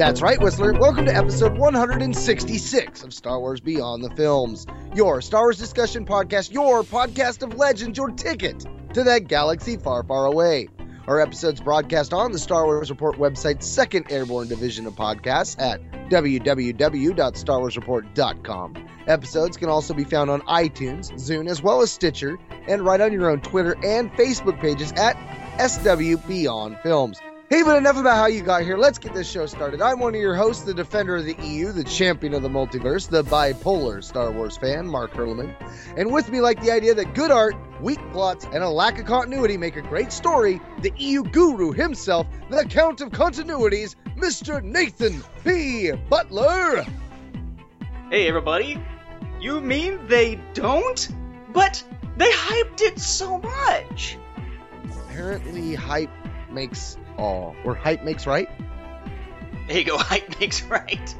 That's right, Whistler. Welcome to episode 166 of Star Wars Beyond the Films, your Star Wars discussion podcast, your podcast of legends, your ticket to that galaxy far, far away. Our episodes broadcast on the Star Wars Report website's second airborne division of podcasts at www.starwarsreport.com. Episodes can also be found on iTunes, Zune, as well as Stitcher, and right on your own Twitter and Facebook pages at SW Beyond Films. Hey, but enough about how you got here. Let's get this show started. I'm one of your hosts, the defender of the EU, the champion of the multiverse, the bipolar Star Wars fan, Mark Hurleman. And with me, like the idea that good art, weak plots, and a lack of continuity make a great story, the EU guru himself, the Count of Continuities, Mr. Nathan P. Butler. Hey, everybody. You mean they don't? But they hyped it so much. Apparently, hype makes all, or hype makes right. There you go, hype makes right.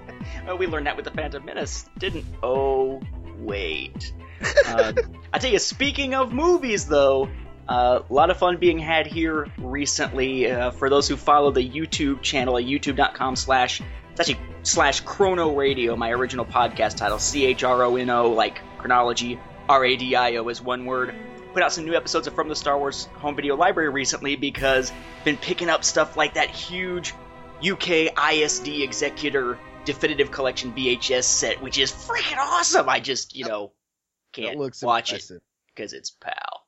Well, we learned that with the Phantom Menace, didn't? Oh, wait. Uh, I tell you, speaking of movies, though, uh, a lot of fun being had here recently. Uh, for those who follow the YouTube channel at youtube.com slash, it's actually slash Chrono Radio, my original podcast title, C-H-R-O-N-O, like chronology, R-A-D-I-O is one word. Put out some new episodes of From the Star Wars Home Video Library recently because been picking up stuff like that huge UK ISD Executor Definitive Collection VHS set, which is freaking awesome. I just, you know, can't watch impressive. it because it's PAL.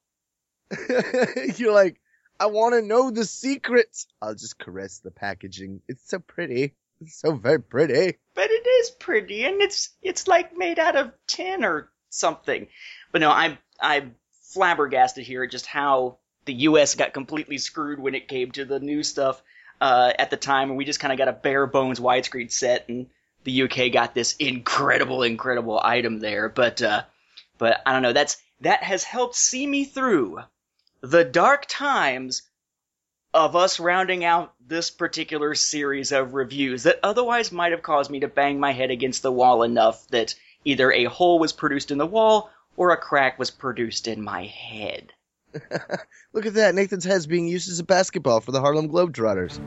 You're like, I want to know the secrets. I'll just caress the packaging. It's so pretty. It's so very pretty. but it is pretty and it's it's like made out of tin or something but no i'm i'm flabbergasted here at just how the us got completely screwed when it came to the new stuff uh, at the time and we just kind of got a bare bones widescreen set and the uk got this incredible incredible item there. But uh but i don't know that's that has helped see me through the dark times of us rounding out this particular series of reviews that otherwise might have caused me to bang my head against the wall enough that either a hole was produced in the wall or a crack was produced in my head. Look at that. Nathan's head's being used as a basketball for the Harlem Globetrotters.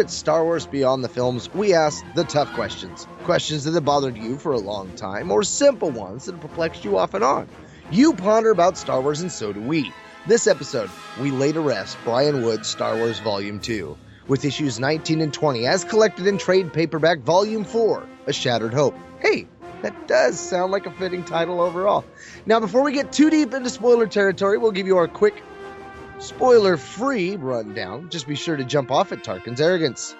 At Star Wars Beyond the Films, we ask the tough questions. Questions that have bothered you for a long time, or simple ones that have perplexed you off and on. You ponder about Star Wars, and so do we. This episode, we lay to rest Brian Wood's Star Wars Volume 2, with issues 19 and 20 as collected in trade paperback Volume 4, A Shattered Hope. Hey, that does sound like a fitting title overall. Now, before we get too deep into spoiler territory, we'll give you our quick, spoiler free rundown. Just be sure to jump off at Tarkin's arrogance.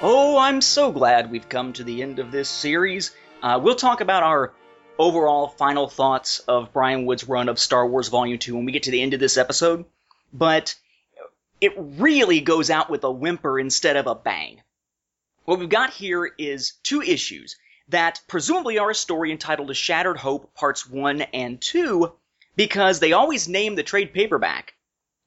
Oh, I'm so glad we've come to the end of this series. Uh, we'll talk about our overall final thoughts of Brian Wood's run of Star Wars Volume 2 when we get to the end of this episode, but it really goes out with a whimper instead of a bang. What we've got here is two issues that presumably are a story entitled A Shattered Hope Parts 1 and 2 because they always name the trade paperback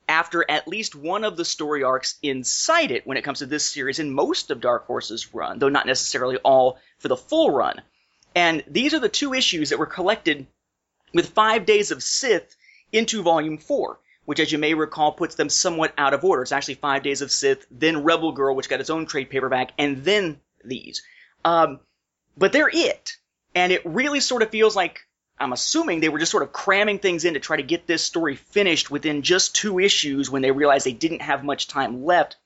after at least one of the story arcs inside it when it comes to this series in most of Dark Horse's run, though not necessarily all for the full run. And these are the two issues that were collected with Five Days of Sith into Volume 4, which, as you may recall, puts them somewhat out of order. It's actually Five Days of Sith, then Rebel Girl, which got its own trade paperback, and then these. Um, but they're it. And it really sort of feels like I'm assuming they were just sort of cramming things in to try to get this story finished within just two issues when they realized they didn't have much time left.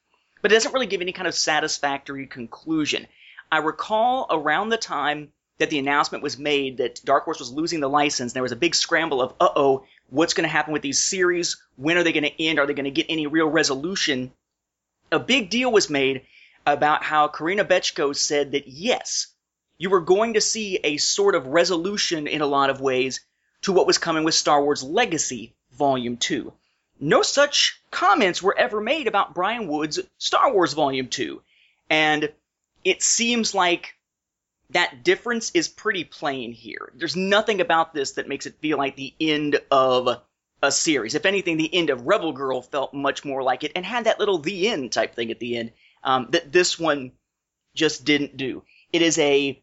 But it doesn't really give any kind of satisfactory conclusion. I recall around the time that the announcement was made that Dark Horse was losing the license, there was a big scramble of, uh oh, what's going to happen with these series? When are they going to end? Are they going to get any real resolution? A big deal was made about how Corinna Bechko said that yes, you were going to see a sort of resolution in a lot of ways to what was coming with Star Wars Legacy Volume 2. No such comments were ever made about Brian Wood's Star Wars Volume 2. And it seems like that difference is pretty plain here. There's nothing about this that makes it feel like the end of a series. If anything, the end of Rebel Girl felt much more like it and had that little the end type thing at the end um, that this one just didn't do. It is a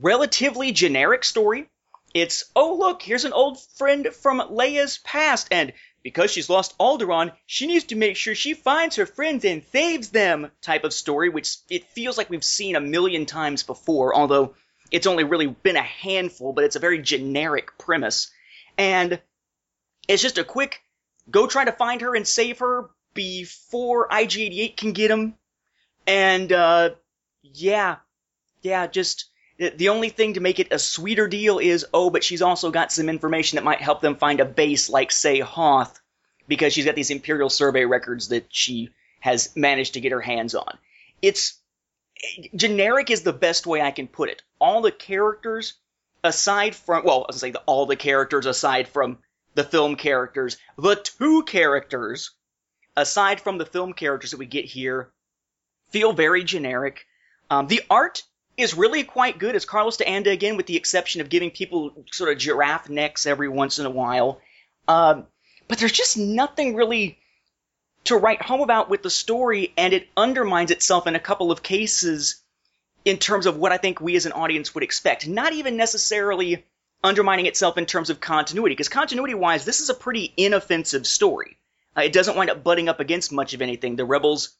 relatively generic story. It's, oh, look, here's an old friend from Leia's past, and because she's lost Alderaan, she needs to make sure she finds her friends and saves them type of story, which it feels like we've seen a million times before, although it's only really been a handful, but it's a very generic premise. And it's just a quick go try to find her and save her before IG88 can get him. And, uh, yeah, yeah, just the only thing to make it a sweeter deal is, oh, but she's also got some information that might help them find a base like, say, Hoth, because she's got these Imperial Survey records that she has managed to get her hands on. It's generic is the best way I can put it. All the characters, aside from, well, I was say the, all the characters aside from the film characters, the two characters, aside from the film characters that we get here, feel very generic. Um, the art is really quite good. as Carlos de Anda again, with the exception of giving people sort of giraffe necks every once in a while. Um, but there's just nothing really to write home about with the story, and it undermines itself in a couple of cases in terms of what I think we as an audience would expect. Not even necessarily undermining itself in terms of continuity, because continuity wise, this is a pretty inoffensive story. Uh, it doesn't wind up butting up against much of anything. The rebels,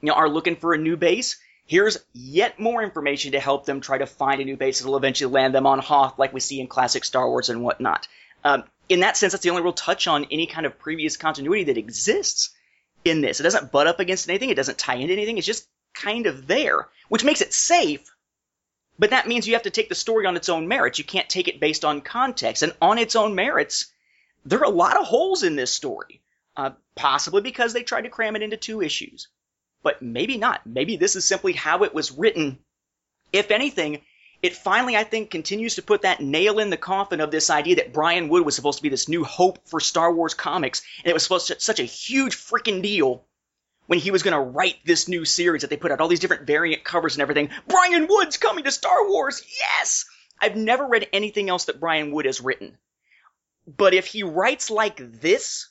you know, are looking for a new base. Here's yet more information to help them try to find a new base that will eventually land them on Hoth, like we see in classic Star Wars and whatnot. Um, in that sense, that's the only real touch on any kind of previous continuity that exists in this. It doesn't butt up against anything. It doesn't tie into anything. It's just kind of there, which makes it safe. But that means you have to take the story on its own merits. You can't take it based on context. And on its own merits, there are a lot of holes in this story. Uh, possibly because they tried to cram it into two issues but maybe not. Maybe this is simply how it was written. If anything, it finally, I think, continues to put that nail in the coffin of this idea that Brian Wood was supposed to be this new hope for Star Wars comics, and it was supposed to such a huge freaking deal when he was going to write this new series that they put out all these different variant covers and everything. Brian Wood's coming to Star Wars. Yes. I've never read anything else that Brian Wood has written. But if he writes like this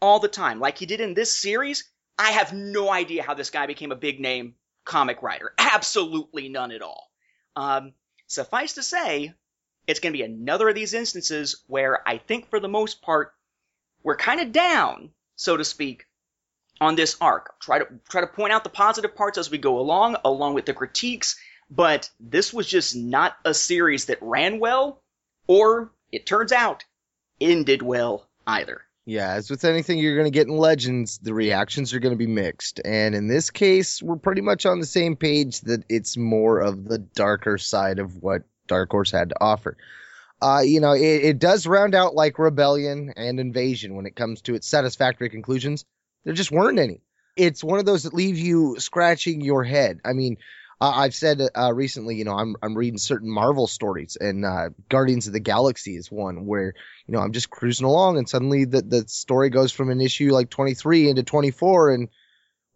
all the time, like he did in this series, I have no idea how this guy became a big name comic writer. Absolutely none at all. Um, suffice to say, it's going to be another of these instances where I think for the most part, we're kind of down, so to speak, on this arc. Try to try to point out the positive parts as we go along, along with the critiques. But this was just not a series that ran well, or it turns out ended well either. Yeah, as with anything you're going to get in Legends, the reactions are going to be mixed. And in this case, we're pretty much on the same page that it's more of the darker side of what Dark Horse had to offer. Uh, you know, it, it does round out like Rebellion and Invasion when it comes to its satisfactory conclusions. There just weren't any. It's one of those that leave you scratching your head. I mean, uh, I've said uh, recently, you know, I'm I'm reading certain Marvel stories, and uh, Guardians of the Galaxy is one where you know I'm just cruising along, and suddenly the the story goes from an issue like 23 into 24, and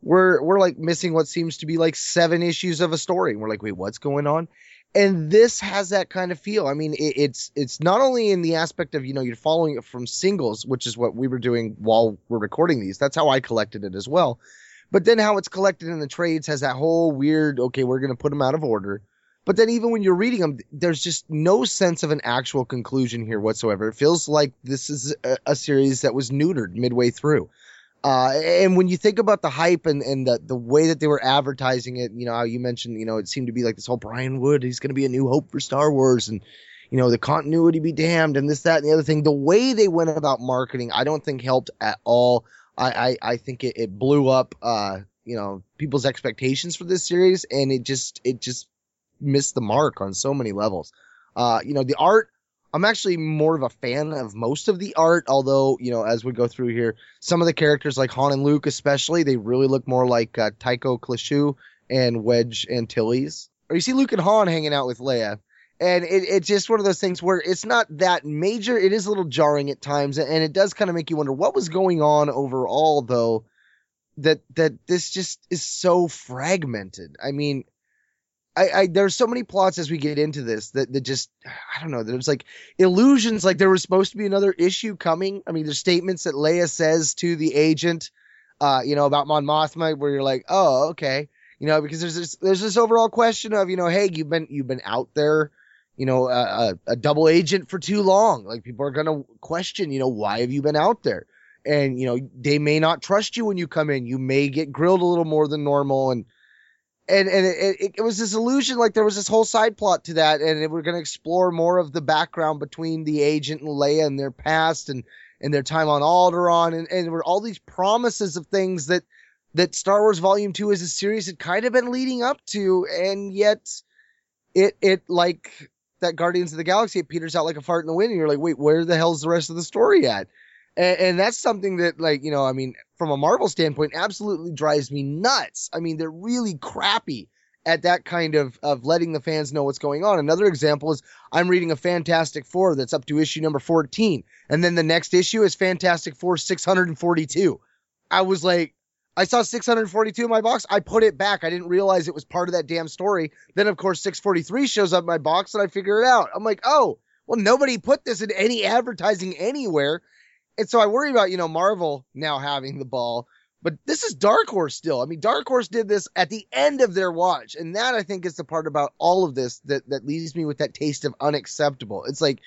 we're we're like missing what seems to be like seven issues of a story, and we're like, wait, what's going on? And this has that kind of feel. I mean, it, it's it's not only in the aspect of you know you're following it from singles, which is what we were doing while we're recording these. That's how I collected it as well but then how it's collected in the trades has that whole weird, okay, we're going to put them out of order. But then even when you're reading them, there's just no sense of an actual conclusion here whatsoever. It feels like this is a, a series that was neutered midway through. Uh, and when you think about the hype and, and the, the way that they were advertising it, you know, how you mentioned, you know, it seemed to be like this whole Brian Wood, he's going to be a new hope for Star Wars and, you know, the continuity be damned and this, that, and the other thing. The way they went about marketing, I don't think helped at all. I, I, I think it, it blew up, uh, you know, people's expectations for this series and it just, it just missed the mark on so many levels. Uh, you know, the art, I'm actually more of a fan of most of the art, although, you know, as we go through here, some of the characters like Han and Luke, especially, they really look more like uh, Tycho Celchu and Wedge Antilles, or you see Luke and Han hanging out with Leia. And it, it's just one of those things where it's not that major. It is a little jarring at times, and it does kind of make you wonder what was going on overall, though. That that this just is so fragmented. I mean, I, I there's so many plots as we get into this that, that just I don't know there's like illusions like there was supposed to be another issue coming. I mean there's statements that Leia says to the agent, uh, you know about Mon Mothma where you're like oh okay you know because there's this there's this overall question of you know hey you've been you've been out there you know a, a, double agent for too long. Like people are gonna question you know why have you been out there? And you know they may not trust you when you come in. You may get grilled a little more than normal. And and and it, it, it, was this illusion. Like there was this whole side plot to that and we're going to explore more of the background between the agent and Leia and their past and and their time on Alderaan. And and were all these promises of things that that Star Wars Volume 2 as a series had kind of been leading up to and yet it it like that Guardians of the Galaxy it peters out like a fart in the wind and you're like wait where the hell's the rest of the story at and, and that's something that like you know I mean from a Marvel standpoint absolutely drives me nuts. I mean, they're really crappy at that kind of of letting the fans know what's going on. Another example is I'm reading a Fantastic Four that's up to issue number 14, and then the next issue is Fantastic Four 642. I was like, I saw 642 in my box. I put it back. I didn't realize it was part of that damn story. Then of course 643 shows up in my box, and I figure it out. I'm like, oh, well, nobody put this in any advertising anywhere and so I worry about, you know, Marvel now having the ball, but this is Dark Horse still. I mean, Dark Horse did this at the end of their watch. And that I think is the part about all of this that, that leaves me with that taste of unacceptable. It's like,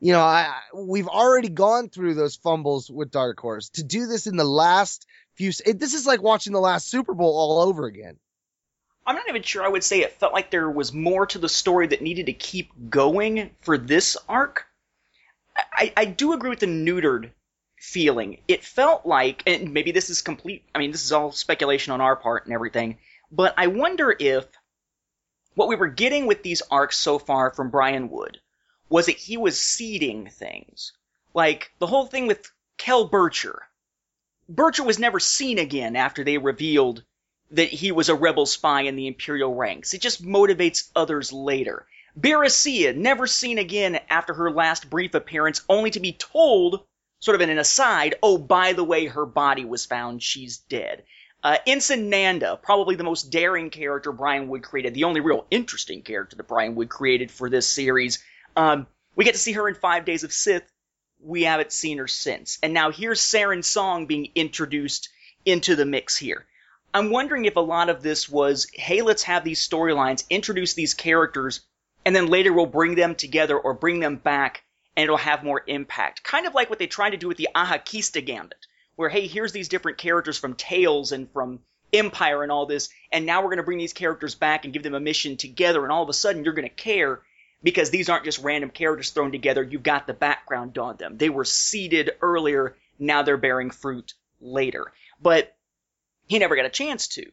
you know, I, we've already gone through those fumbles with Dark Horse to do this in the last few, it, this is like watching the last Super Bowl all over again. I'm not even sure I would say it felt like there was more to the story that needed to keep going for this arc. I, I do agree with the neutered feeling. It felt like, and maybe this is complete, I mean, this is all speculation on our part and everything, but I wonder if what we were getting with these arcs so far from Brian Wood was that he was seeding things. Like, the whole thing with Kel Bircher. Bircher was never seen again after they revealed that he was a rebel spy in the Imperial ranks. It just motivates others later. Barrissiya, never seen again after her last brief appearance, only to be told sort of in an aside, oh, by the way, her body was found, she's dead. Uh, Ensign Nanda, probably the most daring character Brian Wood created, the only real interesting character that Brian Wood created for this series. Um, we get to see her in Five Days of Sith. We haven't seen her since. And now here's Saren Song being introduced into the mix here. I'm wondering if a lot of this was, hey, let's have these storylines, introduce these characters, and then later we'll bring them together or bring them back and it'll have more impact. Kind of like what they tried to do with the Ahakista Gambit, where, hey, here's these different characters from Tales and from Empire and all this, and now we're going to bring these characters back and give them a mission together, and all of a sudden you're going to care because these aren't just random characters thrown together. You've got the background on them. They were seeded earlier, now they're bearing fruit later. But he never got a chance to.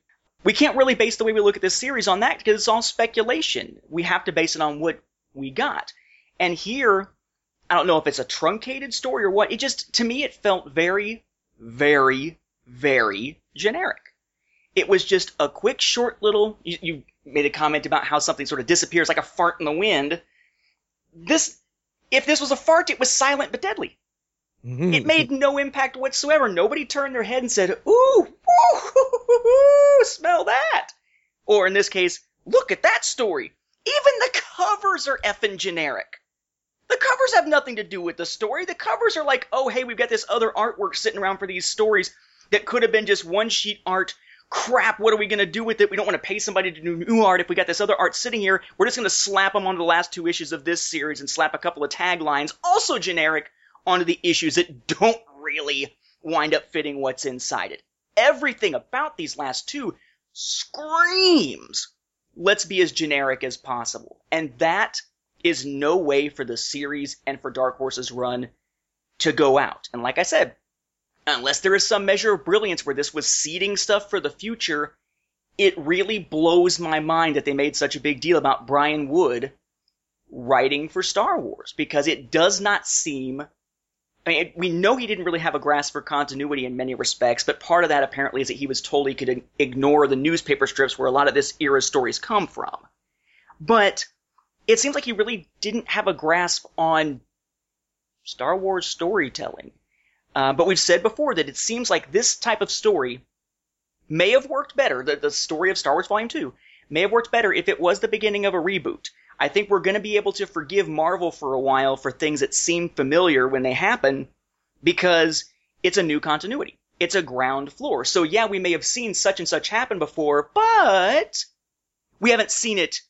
We can't really base the way we look at this series on that because it's all speculation. We have to base it on what we got. And here, I don't know if it's a truncated story or what. It just, to me, it felt very, very, very generic. It was just a quick, short little. You, you made a comment about how something sort of disappears like a fart in the wind. This, if this was a fart, it was silent but deadly. Mm-hmm. It made no impact whatsoever. Nobody turned their head and said, "Ooh, ooh, smell that," or in this case, "Look at that story." Even the covers are effing generic. The covers have nothing to do with the story. The covers are like, oh, hey, we've got this other artwork sitting around for these stories that could have been just one sheet art. Crap, what are we going to do with it? We don't want to pay somebody to do new art if we got this other art sitting here. We're just going to slap them onto the last two issues of this series and slap a couple of taglines, also generic, onto the issues that don't really wind up fitting what's inside it. Everything about these last two screams, let's be as generic as possible. And that is no way for the series and for Dark Horse's run to go out. And like I said, unless there is some measure of brilliance where this was seeding stuff for the future, it really blows my mind that they made such a big deal about Brian Wood writing for Star Wars because it does not seem I mean, we know he didn't really have a grasp for continuity in many respects, but part of that apparently is that he was told he could ignore the newspaper strips where a lot of this era stories come from. But it seems like he really didn't have a grasp on Star Wars storytelling. Uh, but we've said before that it seems like this type of story may have worked better. The, the story of Star Wars Volume 2 may have worked better if it was the beginning of a reboot. I think we're going to be able to forgive Marvel for a while for things that seem familiar when they happen because it's a new continuity. It's a ground floor. So yeah, we may have seen such and such happen before, but we haven't seen it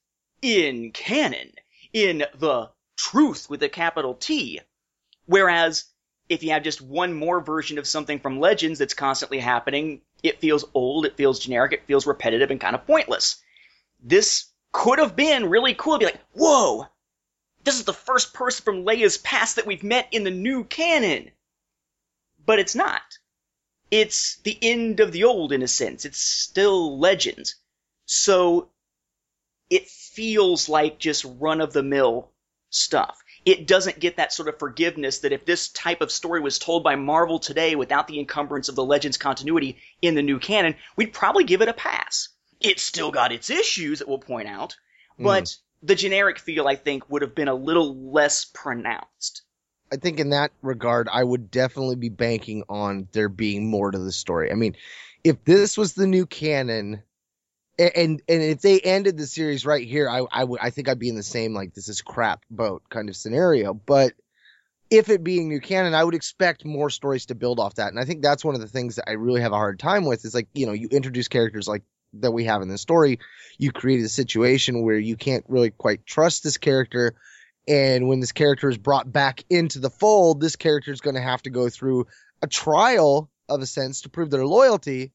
in canon, in the truth with a capital T. Whereas if you have just one more version of something from Legends that's constantly happening, it feels old, it feels generic, it feels repetitive and kind of pointless. This could have been really cool to be like, whoa, this is the first person from Leia's past that we've met in the new canon. But it's not. It's the end of the old in a sense. It's still Legends. So it feels like just run of the mill stuff. It doesn't get that sort of forgiveness that if this type of story was told by Marvel today without the encumbrance of the Legends continuity in the new canon, we'd probably give it a pass. It's still got its issues that we'll point out, but mm. the generic feel, I think, would have been a little less pronounced. I think in that regard, I would definitely be banking on there being more to the story. I mean, if this was the new canon, and and if they ended the series right here, I I would I think I'd be in the same like this is crap boat kind of scenario. But if it being new canon, I would expect more stories to build off that. And I think that's one of the things that I really have a hard time with is like, you know, you introduce characters like that we have in this story, you create a situation where you can't really quite trust this character. And when this character is brought back into the fold, this character is going to have to go through a trial of a sense to prove their loyalty.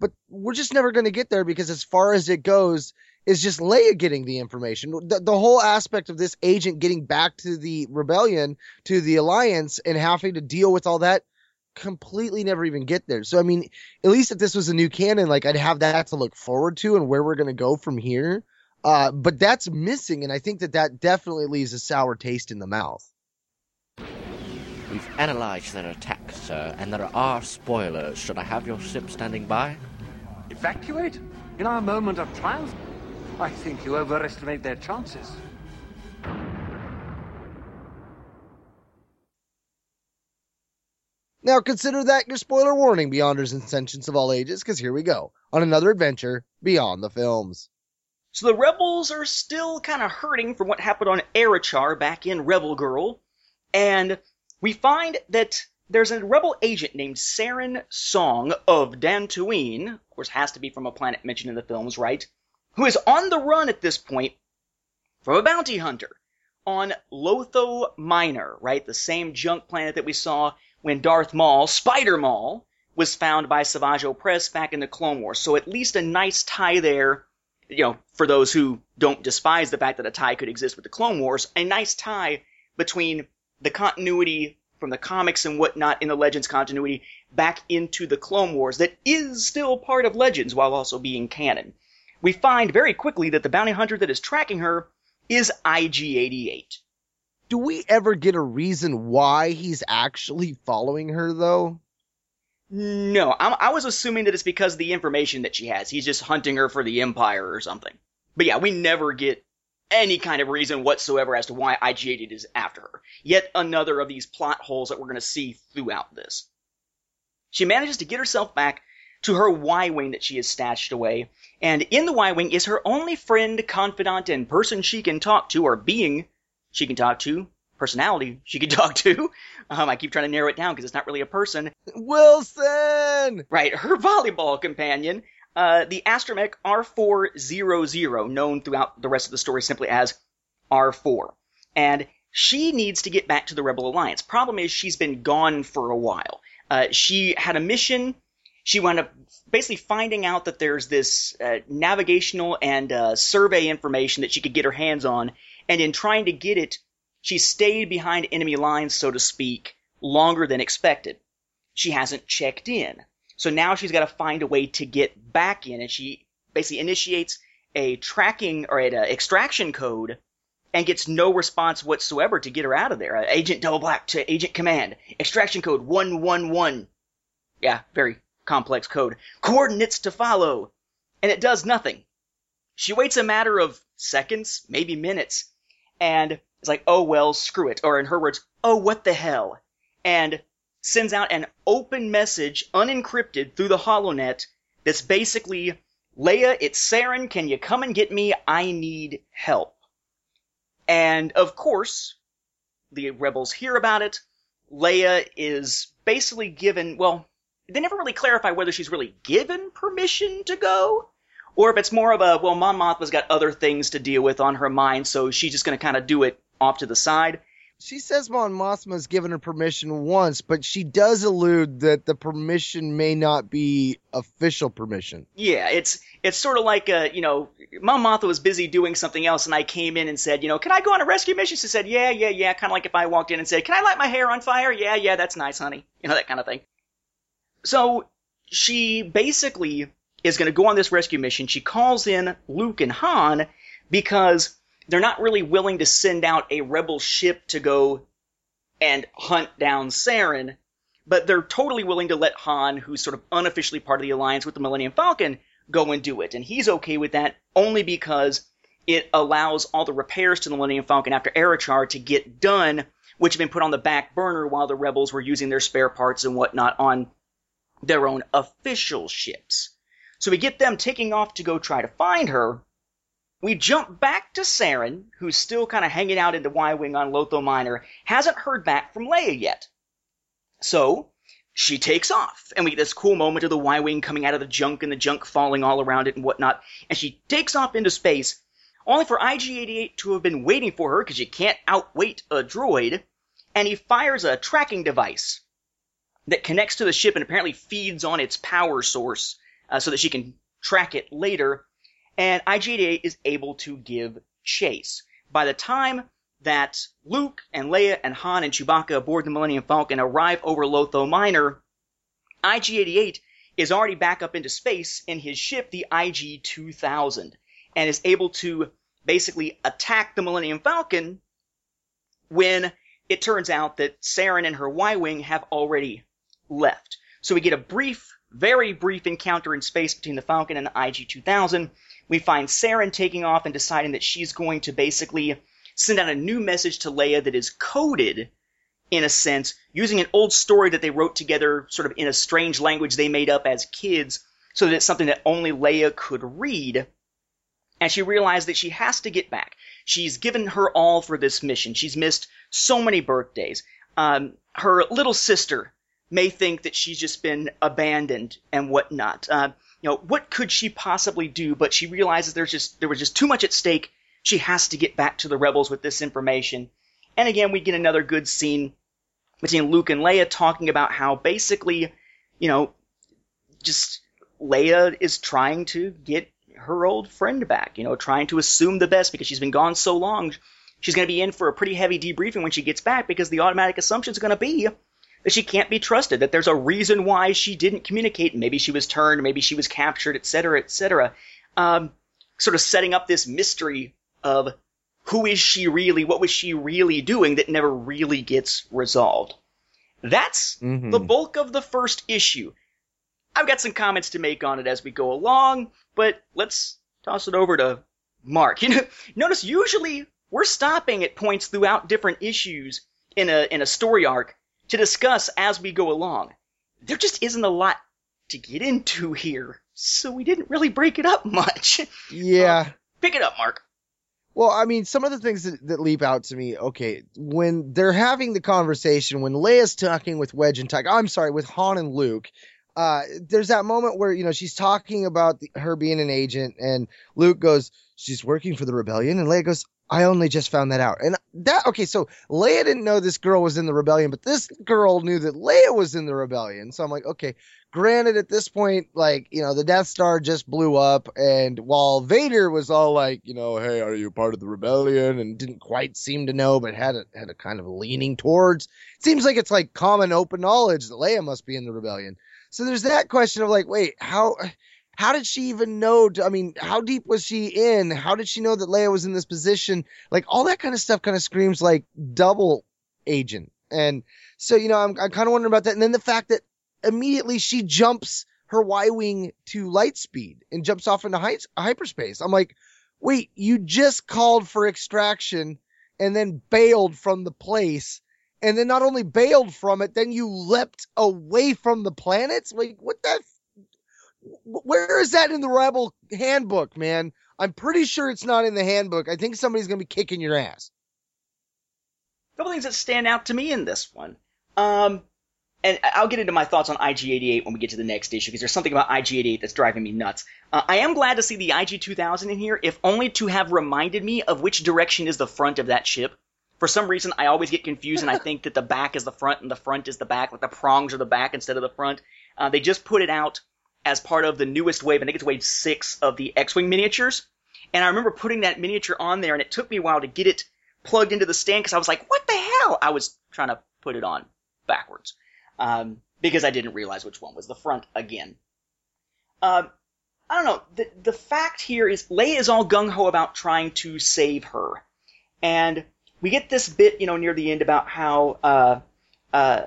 But we're just never going to get there because as far as it goes, is just Leia getting the information. The, the whole aspect of this agent getting back to the rebellion, to the alliance, and having to deal with all that completely never even get there. So I mean, at least if this was a new canon, like I'd have that to look forward to and where we're gonna go from here. Uh, but that's missing, and I think that that definitely leaves a sour taste in the mouth. We've analyzed their attack, sir, and there are spoilers. Should I have your ship standing by? Evacuate? In our moment of triumph? I think you overestimate their chances. Now consider that your spoiler warning, Beyonders and Sentients of all ages, because here we go on another adventure beyond the films. So the rebels are still kind of hurting from what happened on Arrochar back in Rebel Girl, and we find that there's a rebel agent named Saren Song of Dantooine, of course has to be from a planet mentioned in the films, right? Who is on the run at this point from a bounty hunter on Lotho Minor, right? The same junk planet that we saw when Darth Maul, Spider Maul, was found by Savage Opress back in the Clone Wars. So at least a nice tie there, you know, for those who don't despise the fact that a tie could exist with the Clone Wars, a nice tie between the continuity from the comics and whatnot in the Legends continuity back into the Clone Wars that is still part of Legends while also being canon. We find very quickly that the bounty hunter that is tracking her is IG-88 do we ever get a reason why he's actually following her though? No, I'm, i was assuming that it's because of the information that she has. He's just hunting her for the Empire or something. But yeah, we never get any kind of reason whatsoever as to why IG-88 is after her. Yet another of these plot holes that we're going to see throughout this. She manages to get herself back to her Y-Wing that she has stashed away, and in the Y-Wing is her only friend, confidant, and person she can talk to, or being she can talk to, personality she can talk to. Um, I keep trying to narrow it down because it's not really a person. Wilson! Right, her volleyball companion, uh, the astromech R400, known throughout the rest of the story simply as R4. And she needs to get back to the Rebel Alliance. Problem is, she's been gone for a while. Uh, she had a mission. She wound up basically finding out that there's this uh, navigational and uh, survey information that she could get her hands on and in trying to get it, she stayed behind enemy lines, so to speak, longer than expected. She hasn't checked in. So now she's got to find a way to get back in, and she basically initiates a tracking or an extraction code and gets no response whatsoever to get her out of there. Uh, Agent Double Black to Agent Command. Extraction code 111. Yeah, very complex code. Coordinates to follow. And it does nothing. She waits a matter of seconds, maybe minutes, and is like, oh well, screw it. Or in her words, oh what the hell. And sends out an open message, unencrypted, through the HoloNet that's basically, Leia, it's Saren, can you come and get me? I need help. And of course, the rebels hear about it. Leia is basically given, well, they never really clarify whether she's really given permission to go, or if it's more of a, well, Mon Mothma's got other things to deal with on her mind, so she's just going to kind of do it off to the side. She says Mon Mothma's given her permission once, but she does allude that the permission may not be official permission. Yeah, it's it's sort of like uh, you know, Mon Mothma was busy doing something else, and I came in and said, you know, can I go on a rescue mission? She said, yeah, yeah, yeah. Kind of like if I walked in and said, can I light my hair on fire? Yeah, yeah, that's nice, honey. You know that kind of thing. So she basically is going to go on this rescue mission. She calls in Luke and Han because they're not really willing to send out a rebel ship to go and hunt down Saren, but they're totally willing to let Han, who's sort of unofficially part of the alliance with the Millennium Falcon, go and do it. And he's okay with that only because it allows all the repairs to the Millennium Falcon after Arrochar to get done, which have been put on the back burner while the rebels were using their spare parts and whatnot on their own official ships. So we get them taking off to go try to find her. We jump back to Saren, who's still kind of hanging out in the Y Wing on Lotho Minor, hasn't heard back from Leia yet. So she takes off, and we get this cool moment of the Y Wing coming out of the junk and the junk falling all around it and whatnot. And she takes off into space, only for IG 88 to have been waiting for her because you can't outwait a droid. And he fires a tracking device that connects to the ship and apparently feeds on its power source uh, so that she can track it later. And IG-88 is able to give chase. By the time that Luke and Leia and Han and Chewbacca aboard the Millennium Falcon arrive over Lotho Minor, IG-88 is already back up into space in his ship, the IG-2000, and is able to basically attack the Millennium Falcon when it turns out that Saren and her Y-Wing have already left. So we get a brief, very brief encounter in space between the Falcon and the IG-2000. We find Saren taking off and deciding that she's going to basically send out a new message to Leia that is coded, in a sense, using an old story that they wrote together sort of in a strange language they made up as kids, so that it's something that only Leia could read. And she realized that she has to get back. She's given her all for this mission. She's missed so many birthdays. Um, her little sister may think that she's just been abandoned and whatnot. Uh, you know, what could she possibly do? But she realizes there's just there was just too much at stake. She has to get back to the rebels with this information. And again, we get another good scene between Luke and Leia talking about how basically, you know, just Leia is trying to get her old friend back, you know, trying to assume the best because she's been gone so long. She's going to be in for a pretty heavy debriefing when she gets back because the automatic assumption is going to be that she can't be trusted, that there's a reason why she didn't communicate. Maybe she was turned, maybe she was captured, etc., etc. Um, sort of setting up this mystery of who is she really, what was she really doing that never really gets resolved. That's Mhm. the bulk of the first issue. I've got some comments to make on it as we go along, but let's toss it over to Mark. You know, notice usually we're stopping at points throughout different issues in a in a story arc to discuss as we go along. There just isn't a lot to get into here, so we didn't really break it up much. Yeah. Pick it up, Mark. Well, I mean, some of the things that, that leap out to me, okay, when they're having the conversation, when Leia's talking with Wedge and Tyke, I'm sorry, with Han and Luke, uh, there's that moment where, you know, she's talking about the, her being an agent, and Luke goes, she's working for the rebellion, and Leia goes, I only just found that out. And that, okay, so Leia didn't know this girl was in the rebellion, but this girl knew that Leia was in the rebellion. So I'm like, okay, granted at this point, like, you know, the Death Star just blew up, and while Vader was all like, you know, hey, are you part of the rebellion? And didn't quite seem to know, but had a, had a kind of leaning towards. It seems like it's like common open knowledge that Leia must be in the rebellion. So there's that question of like, wait, how how did she even know? To, I mean, how deep was she in? How did she know that Leia was in this position? Like all that kind of stuff kind of screams like double agent. And so, you know, I'm, I'm kind of wondering about that. And then the fact that immediately she jumps her Y Wing to light speed and jumps off into hyperspace. I'm like, wait, you just called for extraction and then bailed from the place. And then not only bailed from it, then you leapt away from the planets. Like, what the? Where is that in the Rebel handbook, man? I'm pretty sure it's not in the handbook. I think somebody's going to be kicking your ass. A couple things that stand out to me in this one. Um, and I'll get into my thoughts on IG88 when we get to the next issue because there's something about IG88 that's driving me nuts. Uh, I am glad to see the IG2000 in here, if only to have reminded me of which direction is the front of that ship. For some reason, I always get confused and I think that the back is the front and the front is the back, like the prongs are the back instead of the front. Uh, they just put it out as part of the newest wave. I think it's wave six of the X-wing miniatures. And I remember putting that miniature on there, and it took me a while to get it plugged into the stand because I was like, "What the hell?" I was trying to put it on backwards um, because I didn't realize which one was the front again. Uh, I don't know. The the fact here is Leia is all gung ho about trying to save her, and we get this bit, you know, near the end about how, uh, uh,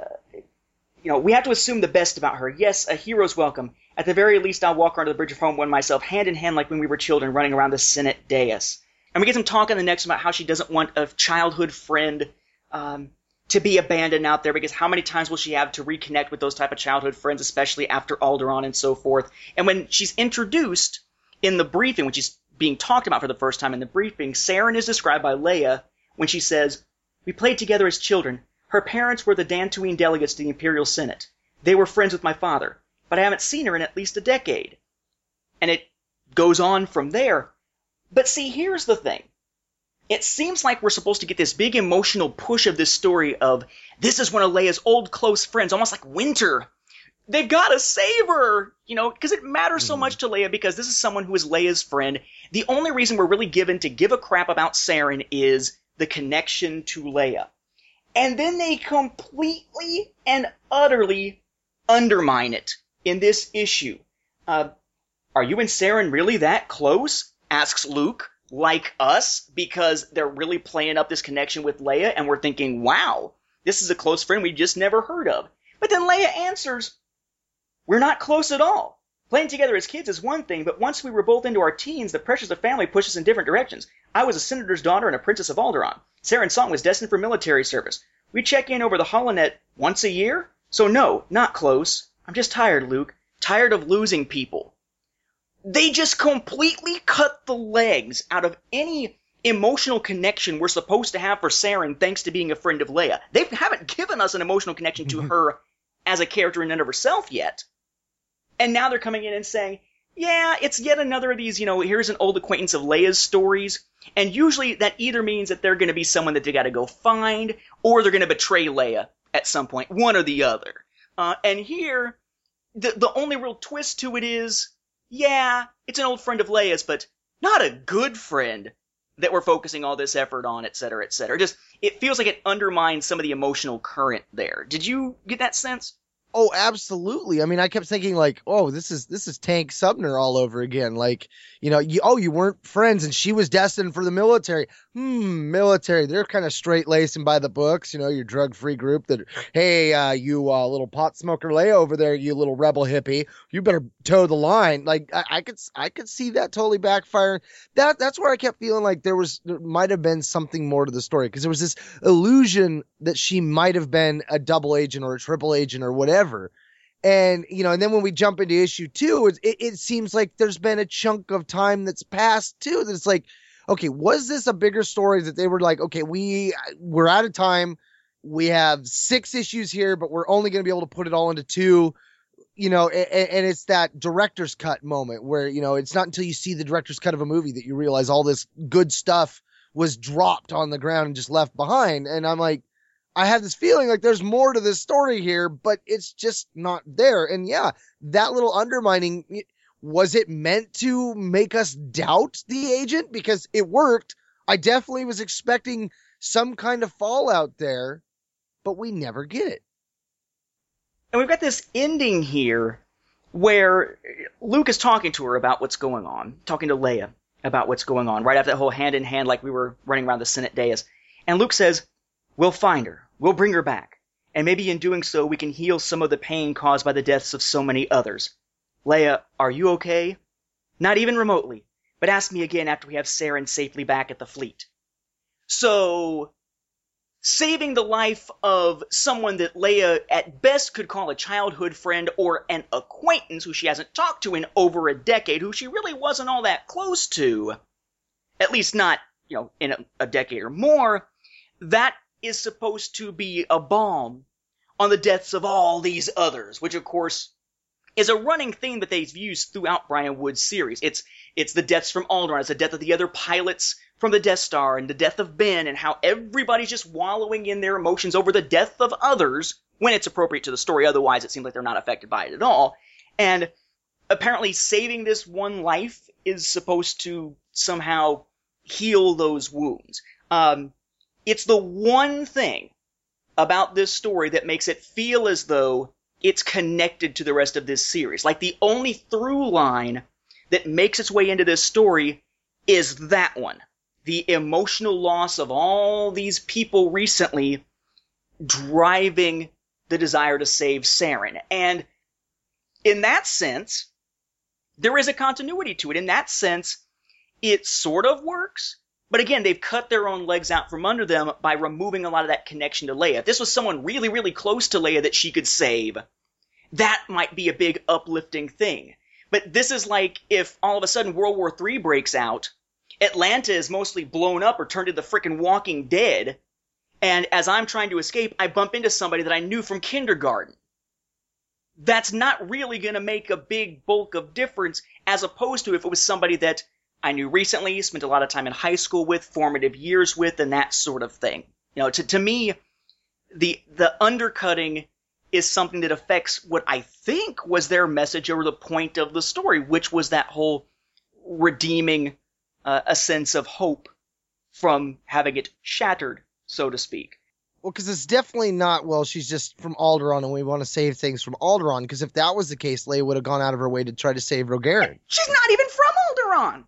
you know, we have to assume the best about her. Yes, a hero's welcome. At the very least, I'll walk her under the bridge of home one myself, hand in hand, like when we were children, running around the Senate dais. And we get some talk in the next about how she doesn't want a childhood friend um, to be abandoned out there because how many times will she have to reconnect with those type of childhood friends, especially after Alderaan and so forth. And when she's introduced in the briefing, when she's being talked about for the first time in the briefing, Saren is described by Leia when she says, "We played together as children. Her parents were the Dantooine delegates to the Imperial Senate. They were friends with my father, but I haven't seen her in at least a decade." And it goes on from there. But see, here's the thing it seems like we're supposed to get this big emotional push of this story of this is one of Leia's old close friends, almost like Winter. They've got to save her, you know, because it matters so mm-hmm. much to Leia because this is someone who is Leia's friend. The only reason we're really given to give a crap about Saren is the connection to Leia. And then they completely and utterly undermine it in this issue. Uh, are you and Saren really that close? asks Luke like us because they're really playing up this connection with Leia and we're thinking, wow, this is a close friend we just never heard of. But then Leia answers, we're not close at all. Playing together as kids is one thing, but once we were both into our teens, the pressures of family pushed us in different directions. I was a senator's daughter and a princess of Alderaan. Saren Song was destined for military service. We check in over the holonet once a year, so no, not close. I'm just tired, Luke. Tired of losing people they just completely cut the legs out of any emotional connection we're supposed to have for Saren thanks to being a friend of Leia. They haven't given us an emotional connection to her as a character in and of herself yet. And now they're coming in and saying, yeah, it's yet another of these, you know, here's an old acquaintance of Leia's stories. And usually that either means that they're going to be someone that they got to go find, or they're going to betray Leia at some point, one or the other. Uh, and here, the, the only real twist to it is yeah, it's an old friend of Leia's, but not a good friend that we're focusing all this effort on, et cetera, et cetera. Just, it feels like it undermines some of the emotional current there. Did you get that sense? Oh, absolutely. I mean, I kept thinking like, oh, this is this is Tank Sunber all over again. Like, you know, you oh, you weren't friends, and she was destined for the military. Hmm, military. They're kind of straight lacing by the books. You know, your drug free group. That hey, uh, you uh, little pot smoker Leia over there, you little rebel hippie, you better toe the line. Like, I, I could I could see that totally backfiring. That that's where I kept feeling like there was there might have been something more to the story because there was this illusion that she might have been a double agent or a triple agent or whatever whatever. And, you know, and then when we jump into issue two, it, it seems like there's been a chunk of time that's passed too. That's like, okay, was this a bigger story that they were like, okay, we, we're out of time. We have six issues here, but we're only going to be able to put it all into two you know, and, and, it's that director's cut moment where, you know, it's not until you see the director's cut of a movie that you realize all this good stuff was dropped on the ground and just left behind. And I'm like, I have this feeling like there's more to this story here, but it's just not there. And yeah, that little undermining, was it meant to make us doubt the agent? Because it worked. I definitely was expecting some kind of fallout there, but we never get it. And we've got this ending here where Luke is talking to her about what's going on, talking to Leia about what's going on, right after that whole hand in hand like we were running around the Senate dais. And Luke says, We'll find her. We'll bring her back. And maybe in doing so, we can heal some of the pain caused by the deaths of so many others. Leia, are you okay? Not even remotely, but ask me again after we have Saren safely back at the fleet. So, saving the life of someone that Leia at best could call a childhood friend or an acquaintance who she hasn't talked to in over a decade, who she really wasn't all that close to, at least not, you know, in a, a decade or more, that is supposed to be a balm on the deaths of all these others, which of course is a running theme that they've used throughout Brian Wood's series. It's it's the deaths from Alderaan, it's the death of the other pilots from the Death Star, and the death of Ben, and how everybody's just wallowing in their emotions over the death of others when it's appropriate to the story. Otherwise, it seems like they're not affected by it at all. And apparently, saving this one life is supposed to somehow heal those wounds. Um, it's the one thing about this story that makes it feel as though it's connected to the rest of this series. Like the only through line that makes its way into this story is that one. The emotional loss of all these people recently driving the desire to save Saren. And in that sense, there is a continuity to it. In that sense, it sort of works, but again, they've cut their own legs out from under them by removing a lot of that connection to Leia. If this was someone really, really close to Leia that she could save, that might be a big uplifting thing. But this is like if all of a sudden World War III breaks out, Atlanta is mostly blown up or turned into the frickin' Walking Dead, and as I'm trying to escape, I bump into somebody that I knew from kindergarten. That's not really to make a big bulk of difference as opposed to if it was somebody that I knew recently, spent a lot of time in high school with, formative years with, and that sort of thing. You know, to, to me, the, the undercutting is something that affects what I think was their message or the point of the story, which was that whole redeeming uh, a sense of hope from having it shattered, so to speak. Well, because it's definitely not, well, she's just from Alderaan and we want to save things from Alderaan. Because if that was the case, Leia would have gone out of her way to try to save Rogarin. She's not even from Alderaan!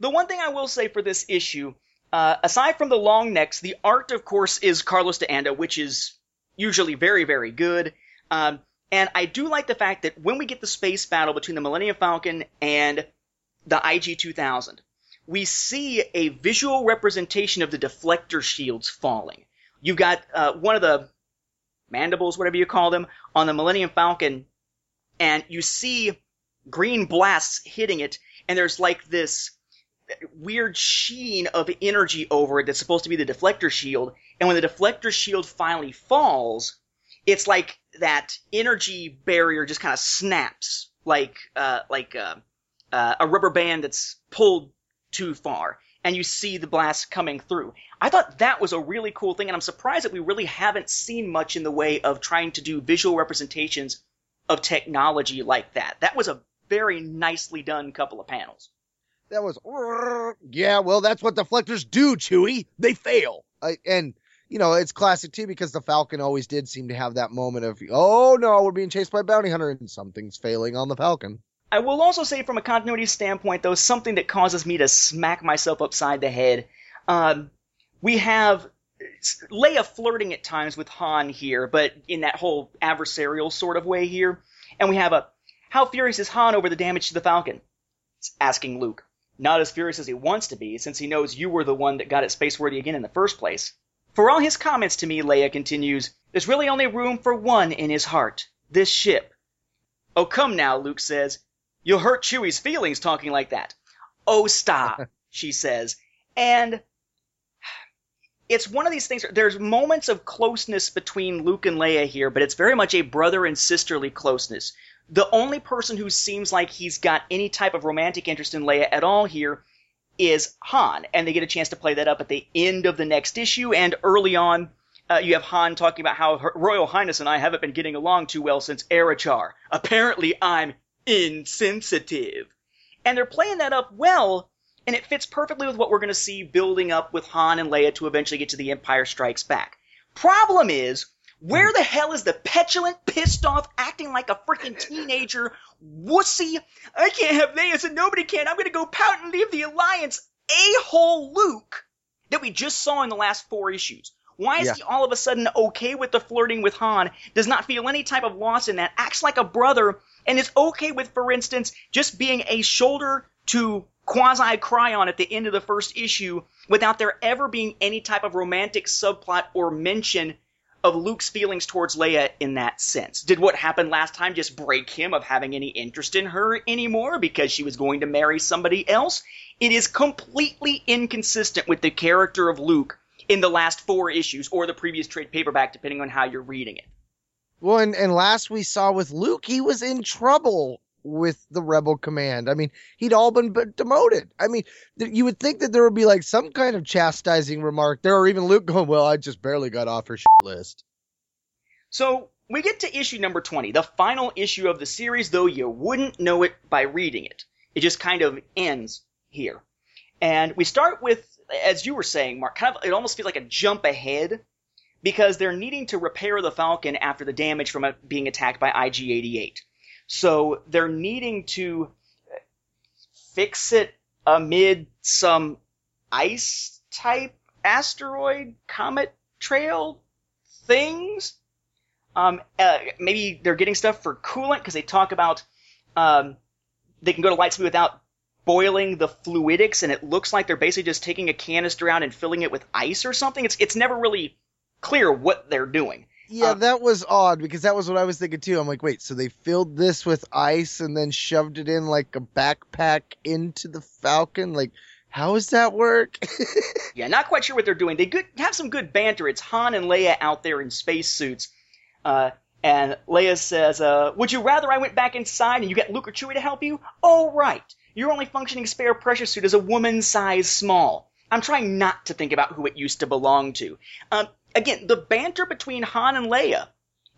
The one thing I will say for this issue, uh, aside from the long necks, the art, of course, is Carlos de Anda, which is usually very, very good. Um, and I do like the fact that when we get the space battle between the Millennium Falcon and the IG 2000, we see a visual representation of the deflector shields falling. You've got uh, one of the mandibles, whatever you call them, on the Millennium Falcon, and you see green blasts hitting it, and there's like this weird sheen of energy over it that's supposed to be the deflector shield. And when the deflector shield finally falls, it's like that energy barrier just kind of snaps, like uh, like uh, uh, a rubber band that's pulled too far, and you see the blast coming through. I thought that was a really cool thing, and I'm surprised that we really haven't seen much in the way of trying to do visual representations of technology like that. That was a very nicely done couple of panels. That was, yeah, well, that's what deflectors do, Chewie. They fail. I, and, you know, it's classic too because the Falcon always did seem to have that moment of, oh no, we're being chased by a bounty hunter and something's failing on the Falcon. I will also say, from a continuity standpoint, though, something that causes me to smack myself upside the head. Um, we have Leia flirting at times with Han here, but in that whole adversarial sort of way here. And we have a, how furious is Han over the damage to the Falcon? It's asking Luke. Not as furious as he wants to be, since he knows you were the one that got it spaceworthy again in the first place. For all his comments to me, Leia continues, there's really only room for one in his heart. This ship. Oh, come now, Luke says. You'll hurt Chewie's feelings talking like that. Oh, stop, she says. And it's one of these things. There's moments of closeness between Luke and Leia here, but it's very much a brother and sisterly closeness. The only person who seems like he's got any type of romantic interest in Leia at all here is Han, and they get a chance to play that up at the end of the next issue and early on. Uh, you have Han talking about how Her Royal Highness and I haven't been getting along too well since Arrochar. Apparently, I'm insensitive. And they're playing that up well, and it fits perfectly with what we're going to see building up with Han and Leia to eventually get to the Empire Strikes Back. Problem is, Where hmm. the hell is the petulant, pissed off, acting like a freaking teenager, wussy, I can't have Leia, so nobody can, I'm gonna go pout and leave the Alliance, a-hole Luke that we just saw in the last four issues? Why is Yeah. he all of a sudden okay with the flirting with Han, does not feel any type of loss in that, acts like a brother, and is okay with, for instance, just being a shoulder to quasi cry on at the end of the first issue without there ever being any type of romantic subplot or mention of Luke's feelings towards Leia in that sense. Did what happened last time just break him of having any interest in her anymore because she was going to marry somebody else? It is completely inconsistent with the character of Luke in the last four issues or the previous trade paperback, depending on how you're reading it. Well, and, and last we saw with Luke, he was in trouble with the rebel command. I mean, he'd all been demoted. I mean, th- you would think that there would be like some kind of chastising remark there, or even Luke going, "Well, I just barely got off her shit list." So we get to issue number 20, the final issue of the series, though you wouldn't know it by reading it. It just kind of ends here. And we start with, as you were saying, Mark, kind of, it almost feels like a jump ahead because they're needing to repair the Falcon after the damage from it being attacked by IG 88. So they're needing to fix it amid some ice type asteroid comet trail things. Um, uh, maybe they're getting stuff for coolant because they talk about um, they can go to light speed without boiling the fluidics, and it looks like they're basically just taking a canister out and filling it with ice or something. It's it's never really clear what they're doing. Yeah, Uh, that was odd because that was what I was thinking too. I'm like, wait, so they filled this with ice and then shoved it in like a backpack into the Falcon? Like, how does that work? Yeah, not quite sure what they're doing. They good, have some good banter. It's Han and Leia out there in spacesuits. Uh, and Leia says, uh, Would you rather I went back inside and you get Luke or Chewie to help you? Oh, right. Your only functioning spare pressure suit is a woman's size small. I'm trying not to think about who it used to belong to. Um, again, the banter between Han and Leia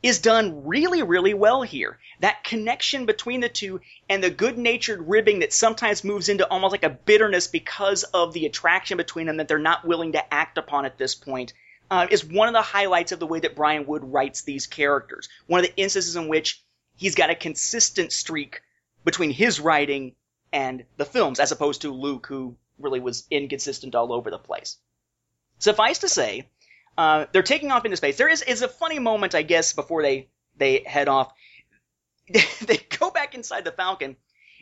is done really, really well here. That connection between the two and the good natured ribbing that sometimes moves into almost like a bitterness because of the attraction between them that they're not willing to act upon at this point uh, is one of the highlights of the way that Brian Wood writes these characters. One of the instances in which he's got a consistent streak between his writing and the films, as opposed to Luke, who really was inconsistent all over the place. Suffice to say, uh, they're taking off into space. There is, is a funny moment, I guess, before they, they head off. they go back inside the Falcon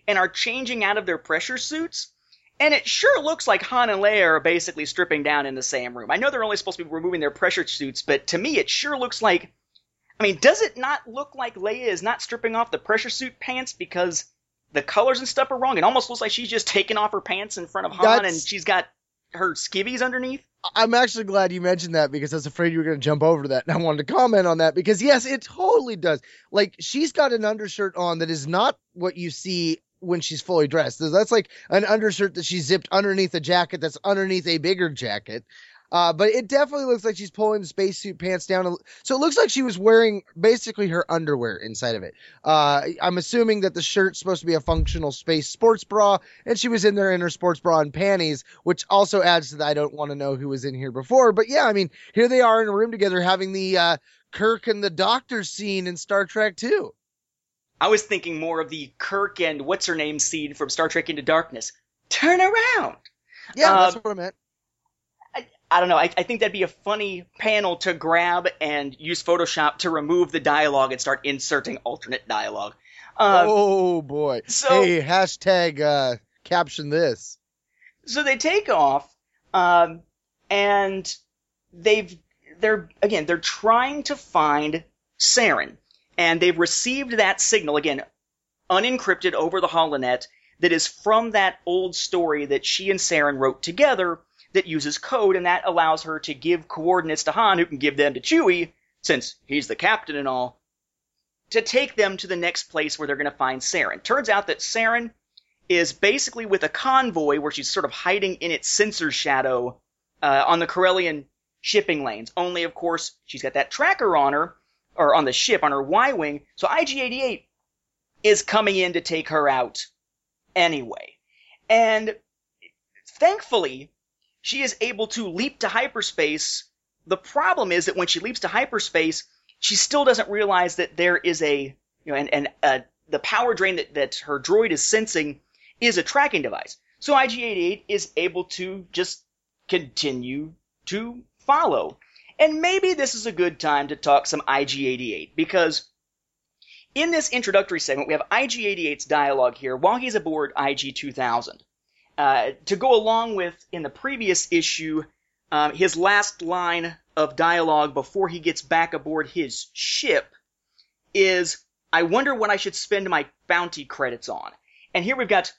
and are changing out of their pressure suits. And it sure looks like Han and Leia are basically stripping down in the same room. I know they're only supposed to be removing their pressure suits, but to me it sure looks like. I mean, does it not look like Leia is not stripping off the pressure suit pants because the colors and stuff are wrong? It almost looks like she's just taking off her pants in front of Han That's- and she's got her skivvies underneath. I'm actually glad you mentioned that because I was afraid you were going to jump over to that. And I wanted to comment on that because, yes, it totally does. Like, she's got an undershirt on that is not what you see when she's fully dressed. That's like an undershirt that she zipped underneath a jacket that's underneath a bigger jacket. Uh, but it definitely looks like she's pulling the spacesuit pants down. So it looks like she was wearing basically her underwear inside of it. Uh, I'm assuming that the shirt's supposed to be a functional space sports bra, and she was in there in her sports bra and panties, which also adds to the I don't want to know who was in here before. But yeah, I mean, here they are in a room together having the uh, Kirk and the Doctor scene in Star Trek 2. I was thinking more of the Kirk and what's her name scene from Star Trek Into Darkness. Turn around. Yeah, that's Um, what I meant. I don't know. I, I think that'd be a funny panel to grab and use Photoshop to remove the dialogue and start inserting alternate dialogue. Uh, oh boy. so- hey, hashtag uh, caption this. So they take off, um, and they've they're again they're trying to find Saren, and they've received that signal again, unencrypted over the holonet that is from that old story that she and Saren wrote together that uses code, and that allows her to give coordinates to Han, who can give them to Chewie, since he's the captain and all, to take them to the next place where they're going to find Saren. Turns out that Saren is basically with a convoy where she's sort of hiding in its sensor shadow uh, on the Corellian shipping lanes. Only, of course, she's got that tracker on her, or on the ship, on her Y Wing, so IG 88 is coming in to take her out anyway. And thankfully, she is able to leap to hyperspace. The problem is that when she leaps to hyperspace, she still doesn't realize that there is a, you know, and, and uh, the power drain that, that her droid is sensing is a tracking device. So IG-88 is able to just continue to follow. And maybe this is a good time to talk some IG-88 because in this introductory segment, we have IG-88's dialogue here while he's aboard IG-2000. Uh, to go along with, in the previous issue, um, his last line of dialogue before he gets back aboard his ship is, I wonder what I should spend my bounty credits on. And here we've got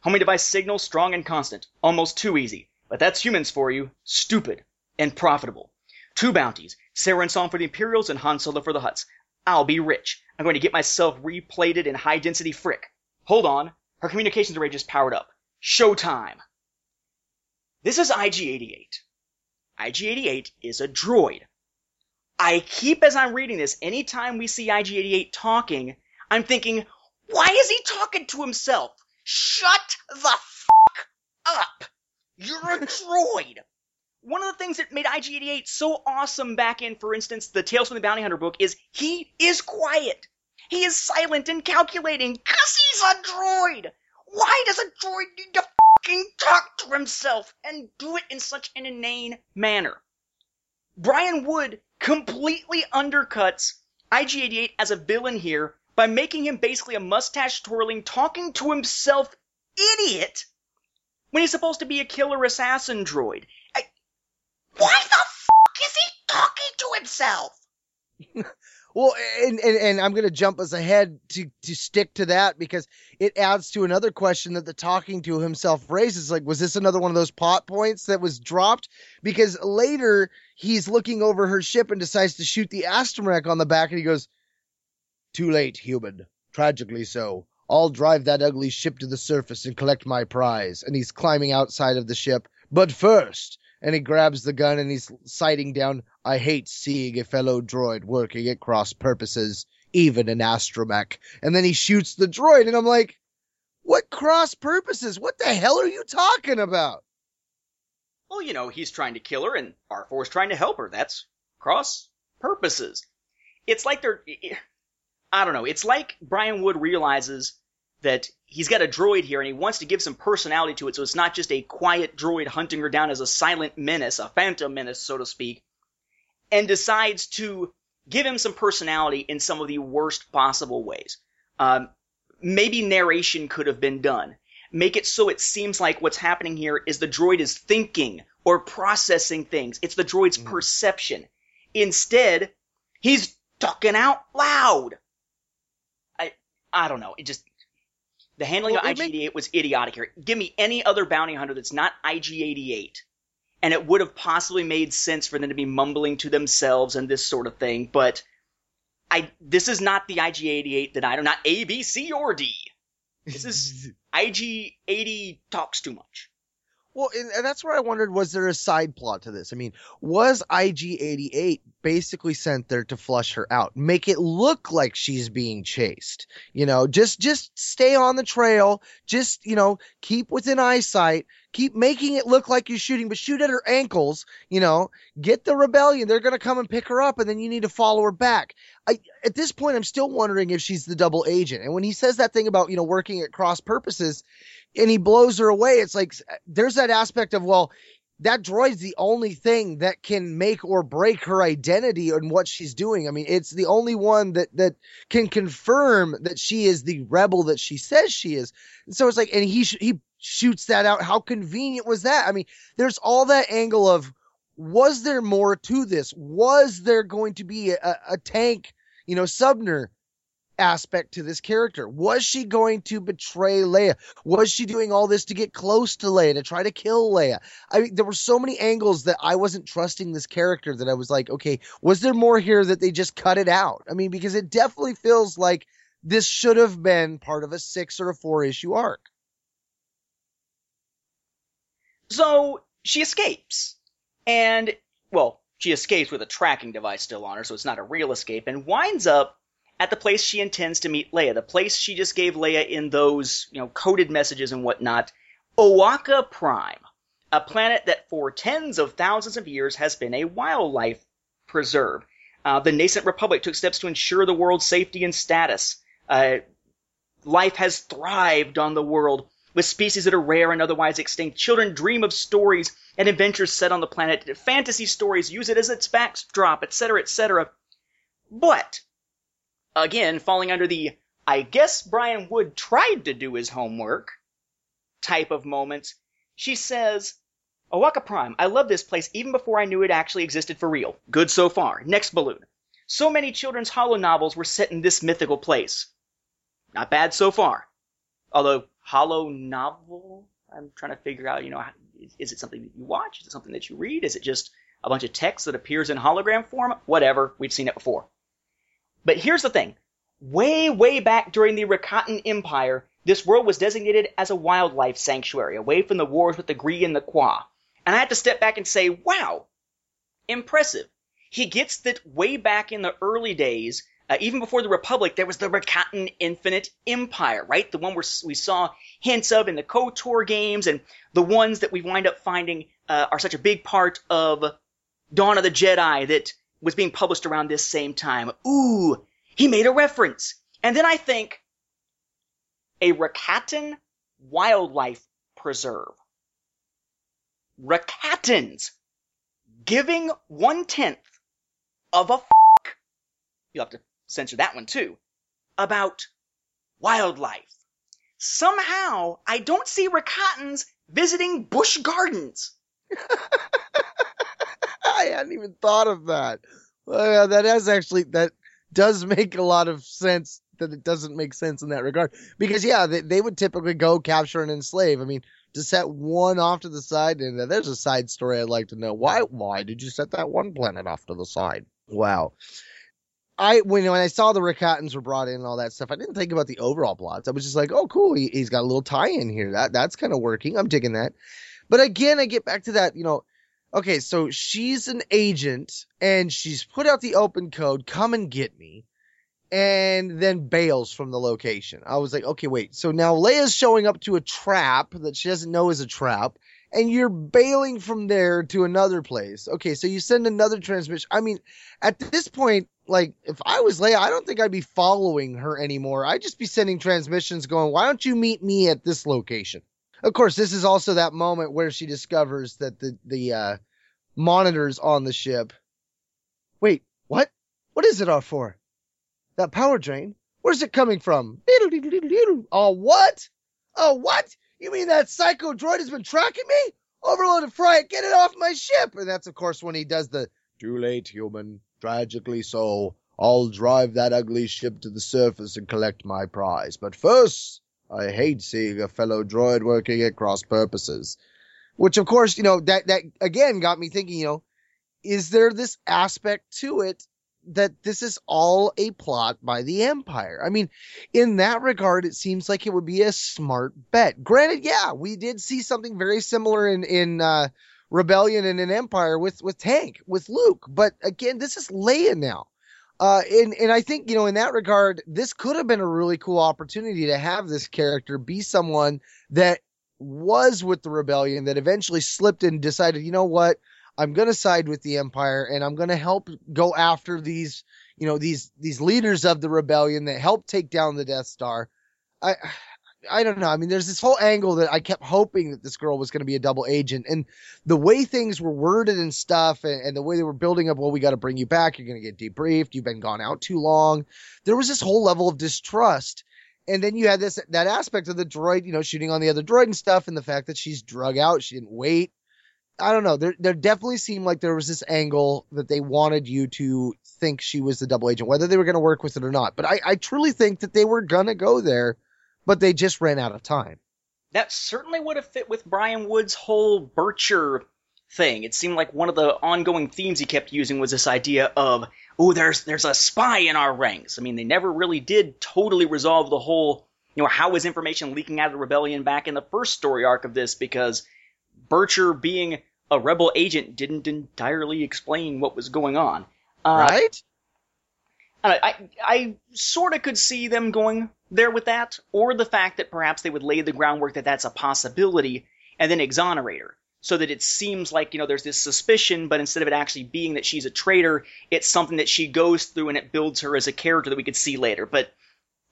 homing device signal strong and constant. Almost too easy. But that's humans for you. Stupid. And profitable. Two bounties. Saren Song for the Imperials and Han Solo for the Hutts. I'll be rich. I'm going to get myself replated in high density frick. Hold on. Her communications array just powered up. Showtime. This is IG-88. IG-88 is a droid. I keep, as I'm reading this, anytime we see IG-88 talking, I'm thinking, why is he talking to himself? Shut the fuck up! You're a droid! One of the things that made IG-88 so awesome back in, for instance, the Tales from the Bounty Hunter book is he is quiet. He is silent and calculating because he's a droid. Why does a droid need to fucking talk to himself and do it in such an inane manner? Brian Wood completely undercuts IG-88 as a villain here by making him basically a mustache twirling, talking to himself idiot when he's supposed to be a killer assassin droid. I, why the fuck is he talking to himself? Well, and, and, and I'm going to jump us ahead to, to stick to that because it adds to another question that the talking to himself raises. Like, was this another one of those pot points that was dropped? Because later he's looking over her ship and decides to shoot the astromech on the back and he goes, Too late, human. Tragically so. I'll drive that ugly ship to the surface and collect my prize. And he's climbing outside of the ship. But first, and he grabs the gun and he's sighting down. I hate seeing a fellow droid working at cross purposes, even an astromech. And then he shoots the droid, and I'm like, what cross purposes? What the hell are you talking about? Well, you know, he's trying to kill her and R4 is trying to help her. That's cross purposes. It's like they're. I don't know. It's like Brian Wood realizes that he's got a droid here and he wants to give some personality to it so it's not just a quiet droid hunting her down as a silent menace, a phantom menace, so to speak, and decides to give him some personality in some of the worst possible ways. Um, maybe narration could have been done. Make it so it seems like what's happening here is the droid is thinking or processing things. It's the droid's mm. perception. Instead, he's talking out loud. I I don't know. It just the handling well, of IG88 make... was idiotic here. Give me any other bounty hunter that's not IG88, and it would have possibly made sense for them to be mumbling to themselves and this sort of thing. But I this is not the IG88 that I do not A, B, C, or D. This is IG80 talks too much. Well, and, and, that's where I wondered was there a side plot to this? I mean, was IG88 basically sent there to flush her out, make it look like she's being chased? You know, just just stay on the trail, just, you know, keep within eyesight, keep making it look like you're shooting, but shoot at her ankles, you know, get the rebellion. They're going to come and pick her up and then you need to follow her back. I, at this point, I'm still wondering if she's the double agent. And when he says that thing about, you know, working at cross purposes, and he blows her away. It's like there's that aspect of well, that droid's the only thing that can make or break her identity and what she's doing. I mean, it's the only one that that can confirm that she is the rebel that she says she is. And so it's like, and he sh- he shoots that out. How convenient was that? I mean, there's all that angle of was there more to this? Was there going to be a, a tank, you know, Sunber aspect to this character. Was she going to betray Leia? Was she doing all this to get close to Leia, to try to kill Leia? I mean, there were so many angles that I wasn't trusting this character that I was like, okay, was there more here that they just cut it out? I mean, because it definitely feels like this should have been part of a six or a four issue arc. So she escapes. And, well, she escapes with a tracking device still on her, so it's not a real escape, and winds up at the place she intends to meet Leia, the place she just gave Leia in those, you know, coded messages and whatnot, Owaka Prime, a planet that for tens of thousands of years has been a wildlife preserve. Uh, the nascent republic took steps to ensure the world's safety and status. Uh, life has thrived on the world with species that are rare and otherwise extinct. Children dream of stories and adventures set on the planet. Fantasy stories use it as its backdrop, etc., etc. But, again, falling under the I guess Brian Wood tried to do his homework type of moments, she says, Owaka Prime, I love this place even before I knew it actually existed for real. Good so far. Next balloon. So many children's holo novels were set in this mythical place. Not bad so far. Although, holo novel? I'm trying to figure out, you know, is it something that you watch? Is it something that you read? Is it just a bunch of text that appears in hologram form? Whatever. We've seen it before. But here's the thing. Way, way back during the Rakatan Empire, this world was designated as a wildlife sanctuary, away from the wars with the Gree and the Qua. And I had to step back and say, wow, impressive. He gets that way back in the early days, uh, even before the Republic, there was the Rakatan Infinite Empire, right? The one where we saw hints of in the KOTOR games, and the ones that we wind up finding uh, are such a big part of Dawn of the Jedi that was being published around this same time. Ooh, he made a reference. And then I think a Rakatan wildlife preserve. Rakatans giving one tenth of a f- you'll have to censor that one too, about wildlife. Somehow, I don't see Rakatans visiting Busch Gardens. I hadn't even thought of that. That has actually that does make a lot of sense that it doesn't make sense in that regard because yeah they, they would typically go capture and enslave i mean to set one off to the side and uh, there's a side story i'd like to know why why did you set that one planet off to the side wow I when when I saw the Rakatans were brought in and all that stuff, I didn't think about the overall plots. I was just like, oh, cool, he, has got a little tie in here. That that's kind of working. I'm digging that. But again, I get back to that. You know, okay, so she's an agent and she's put out the open code. Come and get me and then bails from the location. I was like, okay, wait. So now Leia's showing up to a trap that she doesn't know is a trap, and you're bailing from there to another place. Okay, so you send another transmission. I mean, at this point, like, if I was Leia, I don't think I'd be following her anymore. I'd just be sending transmissions going, why don't you meet me at this location? Of course, this is also that moment where she discovers that the, the, uh, monitors on the ship. Wait, what? What is it all for? That power drain? Where's it coming from? Oh, what? Oh, what? You mean that psycho droid has been tracking me? Overload Overloaded Fry, get it off my ship! And that's, of course, when he does the too late, human. Tragically so. I'll drive that ugly ship to the surface and collect my prize. But first, I hate seeing a fellow droid working at cross purposes. Which, of course, you know, that, that again got me thinking, you know, is there this aspect to it that this is all a plot by the Empire. I mean, in that regard, it seems like it would be a smart bet. Granted, yeah, we did see something very similar in in uh, Rebellion and in Empire with with Tank with Luke, but again, this is Leia now. Uh, and and I think you know in that regard, this could have been a really cool opportunity to have this character be someone that was with the rebellion that eventually slipped and decided, you know what, I'm going to side with the Empire and I'm going to help go after these, you know, these, these leaders of the rebellion that helped take down the Death Star. I, I don't know. I mean, there's this whole angle that I kept hoping that this girl was going to be a double agent, and the way things were worded and stuff, and, and the way they were building up. Well, we got to bring you back. You're going to get debriefed. You've been gone out too long. There was this whole level of distrust, and then you had this that aspect of the droid, you know, shooting on the other droid and stuff, and the fact that she's drug out. She didn't wait. I don't know. There, there definitely seemed like there was this angle that they wanted you to think she was the double agent, whether they were going to work with it or not. But I, I truly think that they were going to go there, but they just ran out of time. That certainly would have fit with Brian Wood's whole Bircher thing. It seemed like one of the ongoing themes he kept using was this idea of, oh, there's there's a spy in our ranks. I mean, they never really did totally resolve the whole, you know, how was information leaking out of the rebellion back in the first story arc of this because Bircher being a rebel agent didn't entirely explain what was going on. Uh, right? I, I, I sort of could see them going there with that, or the fact that perhaps they would lay the groundwork that that's a possibility and then exonerate her. so that it seems like, you know, there's this suspicion, but instead of it actually being that she's a traitor, it's something that she goes through and it builds her as a character that we could see later. But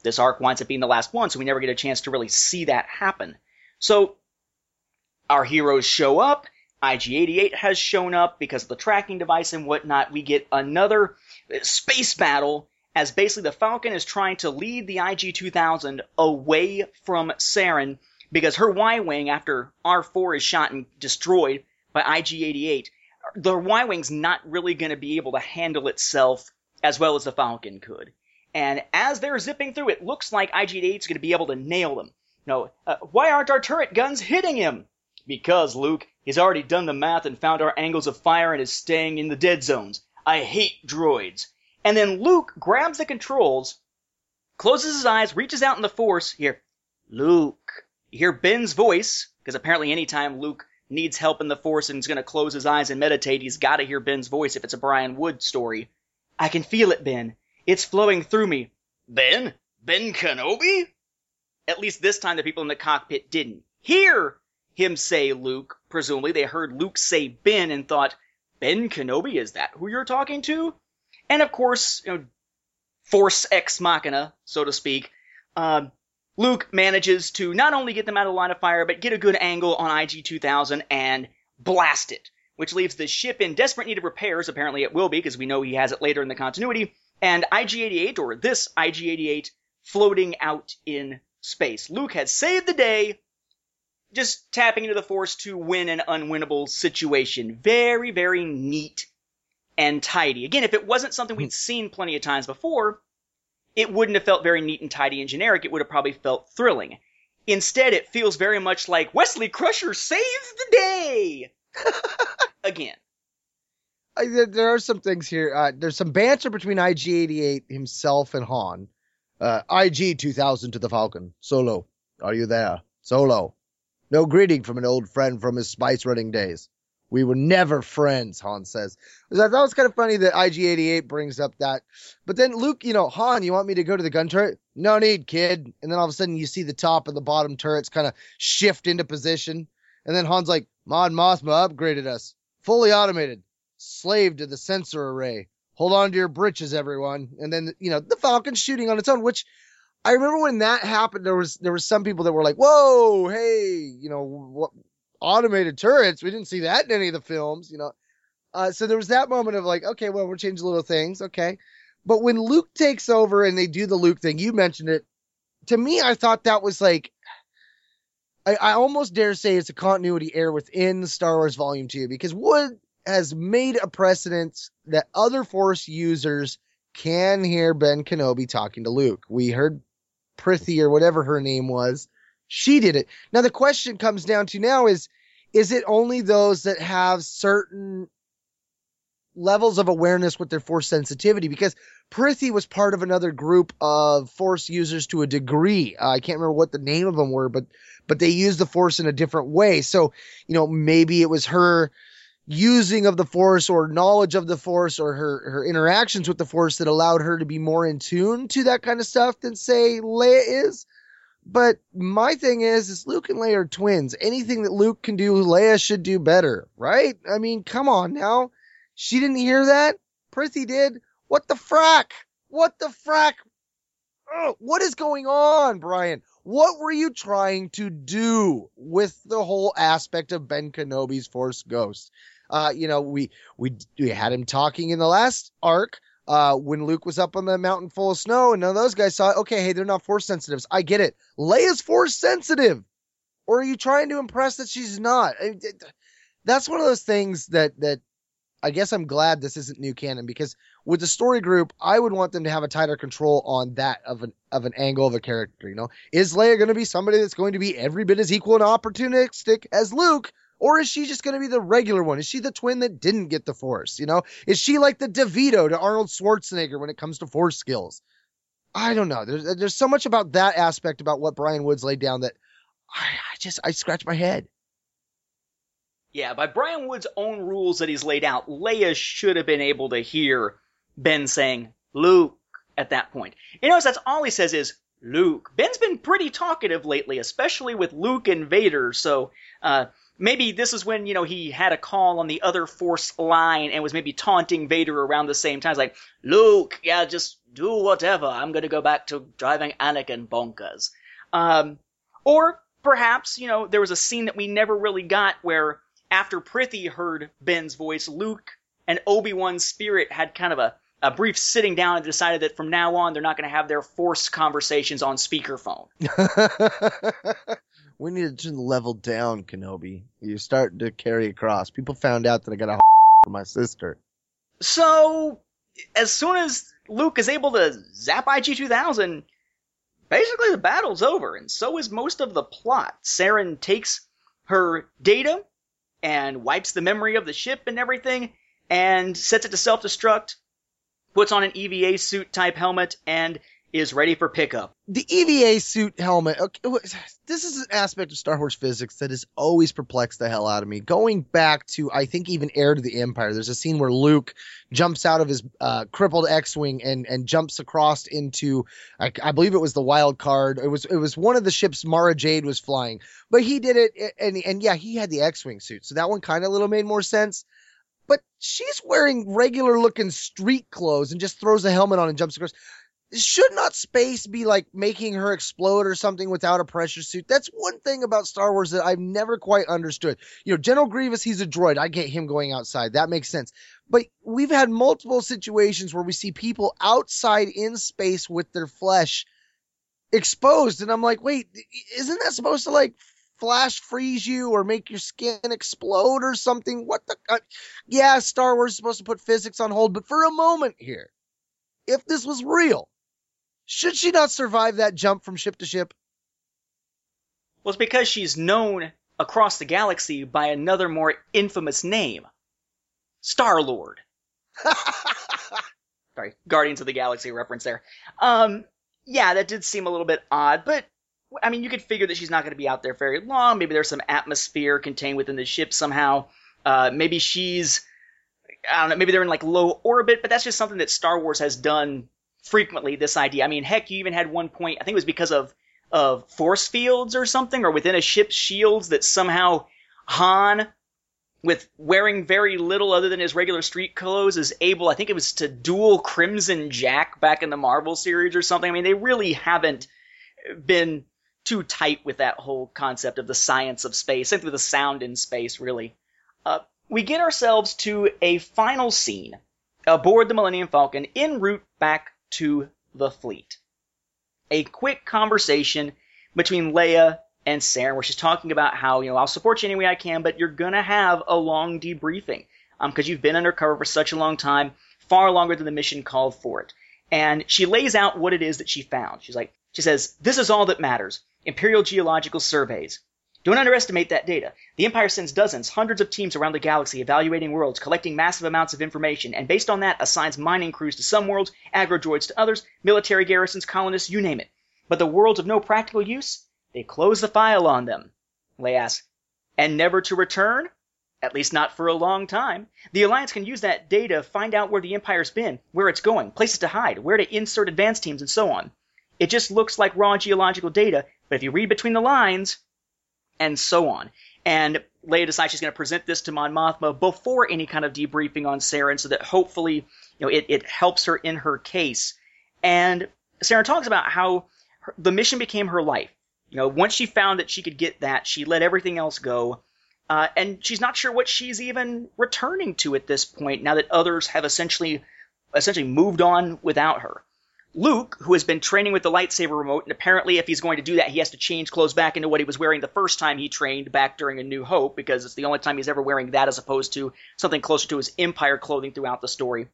this arc winds up being the last one, so we never get a chance to really see that happen. So, our heroes show up, IG-88 has shown up because of the tracking device and whatnot. We get another space battle as basically the Falcon is trying to lead the IG-2000 away from Saren because her Y-wing, after R4 is shot and destroyed by IG-88, the Y-wing's not really going to be able to handle itself as well as the Falcon could. And as they're zipping through, it looks like IG-88 is going to be able to nail them. No, uh, why aren't our turret guns hitting him? Because, Luke, he's already done the math and found our angles of fire and is staying in the dead zones. I hate droids. And then Luke grabs the controls, closes his eyes, reaches out in the force. Here, Luke. You hear Ben's voice, because apparently anytime Luke needs help in the force and is going to close his eyes and meditate, he's got to hear Ben's voice if it's a Brian Wood story. I can feel it, Ben. It's flowing through me. Ben? Ben Kenobi? At least this time the people in the cockpit didn't hear him say Luke. Presumably they heard Luke say Ben and thought, Ben Kenobi, is that who you're talking to? And of course, you know, Force Ex Machina, so to speak, uh, Luke manages to not only get them out of the line of fire, but get a good angle on IG 2000 and blast it, which leaves the ship in desperate need of repairs. Apparently it will be, because we know he has it later in the continuity. And IG 88, or this IG 88, floating out in space. Luke has saved the day, just tapping into the Force to win an unwinnable situation. Very, very neat and tidy. Again, if it wasn't something we'd seen plenty of times before, it wouldn't have felt very neat and tidy and generic. It would have probably felt thrilling. Instead, it feels very much like Wesley Crusher saves the day! Again. I, there, there are some things here. Uh, there's some banter between IG-88 himself and Han. Uh, IG-2000 to the Falcon. Solo, are you there? Solo. No greeting from an old friend from his spice running days. We were never friends, Han says. I thought that was kind of funny that IG-88 brings up that. But then Luke, you know, Han, you want me to go to the gun turret? No need, kid. And then all of a sudden you see the top and the bottom turrets kind of shift into position. And then Han's like, Mon Mothma upgraded us. Fully automated. Slave to the sensor array. Hold on to your britches, everyone. And then, you know, the Falcon's shooting on its own, which I remember when that happened, there was, there was some people that were like, whoa, hey, you know, what, automated turrets. We didn't see that in any of the films, you know. Uh, so there was that moment of like, okay, well, we're changing little things, okay. But when Luke takes over and they do the Luke thing, you mentioned it. To me, I thought that was like, I, I almost dare say it's a continuity error within Star Wars Volume Two because Wood has made a precedent that other Force users can hear Ben Kenobi talking to Luke. We heard Prithi or whatever her name was she did it. Now the question comes down to now is, is it only those that have certain levels of awareness with their force sensitivity? Because Prithi was part of another group of force users to a degree. Uh, I can't remember what the name of them were, but, but they used the force in a different way. So, you know, maybe it was her using of the force or knowledge of the force or her, her interactions with the force that allowed her to be more in tune to that kind of stuff than say Leia is. But my thing is, is Luke and Leia are twins. Anything that Luke can do, Leia should do better, right? I mean, come on now. She didn't hear that. Prissy did. What the frack? What the frack? Oh, what is going on, Brian? What were you trying to do with the whole aspect of Ben Kenobi's Force Ghost? Uh, you know, we, we, we had him talking in the last arc uh, when Luke was up on the mountain full of snow and none of those guys saw it, okay, hey, they're not force sensitives. I get it. Leia's force sensitive. Or are you trying to impress that she's not? That's one of those things that, that I guess I'm glad this isn't new canon because with the story group, I would want them to have a tighter control on that of an, of an angle of a character. You know, is Leia going to be somebody that's going to be every bit as equal and opportunistic as Luke? Or is she just going to be the regular one? Is she the twin that didn't get the force? You know, is she like the DeVito to Arnold Schwarzenegger when it comes to force skills? I don't know. There's, there's so much about that aspect about what Brian Woods laid down that I, I just, I scratch my head. Yeah, by Brian Wood's own rules that he's laid out, Leia should have been able to hear Ben saying, Luke, at that point. You notice that's all he says is, Luke. Ben's been pretty talkative lately, especially with Luke and Vader, so, uh, maybe this is when you know he had a call on the other Force line and was maybe taunting Vader around the same time. It's like Luke, yeah, just do whatever. I'm gonna go back to driving Anakin bonkers. Um, or perhaps you know there was a scene that we never really got where after Prithi heard Ben's voice, Luke and Obi Wan's spirit had kind of a a brief sitting down and decided that from now on they're not going to have their force conversations on speakerphone. we need to level down, Kenobi. You're starting to carry across. People found out that I got a for my sister. So, as soon as Luke is able to zap IG 2000, basically the battle's over, and so is most of the plot. Saren takes her data and wipes the memory of the ship and everything, and sets it to self destruct, puts on an EVA suit type helmet, and is ready for pickup. The EVA suit helmet. Okay, this is an aspect of Star Wars physics that has always perplexed the hell out of me. Going back to, I think, even Heir to the Empire, there's a scene where Luke jumps out of his uh, crippled X-wing and and jumps across into, I, I, believe it was the Wild Karrde. It was it was one of the ships Mara Jade was flying, but he did it, and and yeah, he had the X-wing suit, so that one kind of little made more sense but she's wearing regular looking street clothes and just throws a helmet on and jumps across should not space be like making her explode or something without a pressure suit? That's one thing about Star Wars that I've never quite understood. You know, General Grievous, he's a droid. I get him going outside. That makes sense. But we've had multiple situations where we see people outside in space with their flesh exposed. And I'm like, wait, isn't that supposed to like flash freeze you or make your skin explode or something? What the? Uh, yeah, Star Wars is supposed to put physics on hold, but for a moment here, if this was real, should she not survive that jump from ship to ship? Well, it's because she's known across the galaxy by another more infamous name Star Lord. Sorry, Guardians of the Galaxy reference there. Um, yeah, that did seem a little bit odd, but I mean, you could figure that she's not going to be out there very long. Maybe there's some atmosphere contained within the ship somehow. Uh, maybe she's, I don't know, maybe they're in like low orbit, but that's just something that Star Wars has done frequently this idea. I mean, heck, you even had one point, I think it was because of, of force fields or something, or within a ship's shields that somehow Han, with wearing very little other than his regular street clothes, is able, I think it was to duel Crimson Jack back in the Marvel series or something. I mean, they really haven't been too tight with that whole concept of the science of space, simply the sound in space, really. Uh, we get ourselves to a final scene aboard the Millennium Falcon en route back to the fleet. A quick conversation between Leia and Saren where she's talking about how, you know, I'll support you any way I can, but you're gonna have a long debriefing. Um, cause you've been undercover for such a long time, far longer than the mission called for it. And she lays out what it is that she found. She's like, she says, this is all that matters. Imperial geological surveys. Don't underestimate that data. The Empire sends dozens, hundreds of teams around the galaxy evaluating worlds, collecting massive amounts of information, and based on that assigns mining crews to some worlds, agrodroids to others, military garrisons, colonists, you name it. But the worlds of no practical use, they close the file on them. Leia asks, and never to return? At least not for a long time. The Alliance can use that data, to find out where the Empire's been, where it's going, places to hide, where to insert advance teams, and so on. It just looks like raw geological data, but if you read between the lines, and so on. And Leia decides she's going to present this to Mon Mothma before any kind of debriefing on Saren, so that hopefully, you know, it, it helps her in her case. And Saren talks about how her, the mission became her life. You know, once she found that she could get that, she let everything else go. Uh, and she's not sure what she's even returning to at this point. Now that others have essentially, essentially moved on without her. Luke, who has been training with the lightsaber remote, and apparently, if he's going to do that, he has to change clothes back into what he was wearing the first time he trained back during A New Hope, because it's the only time he's ever wearing that as opposed to something closer to his Empire clothing throughout the story.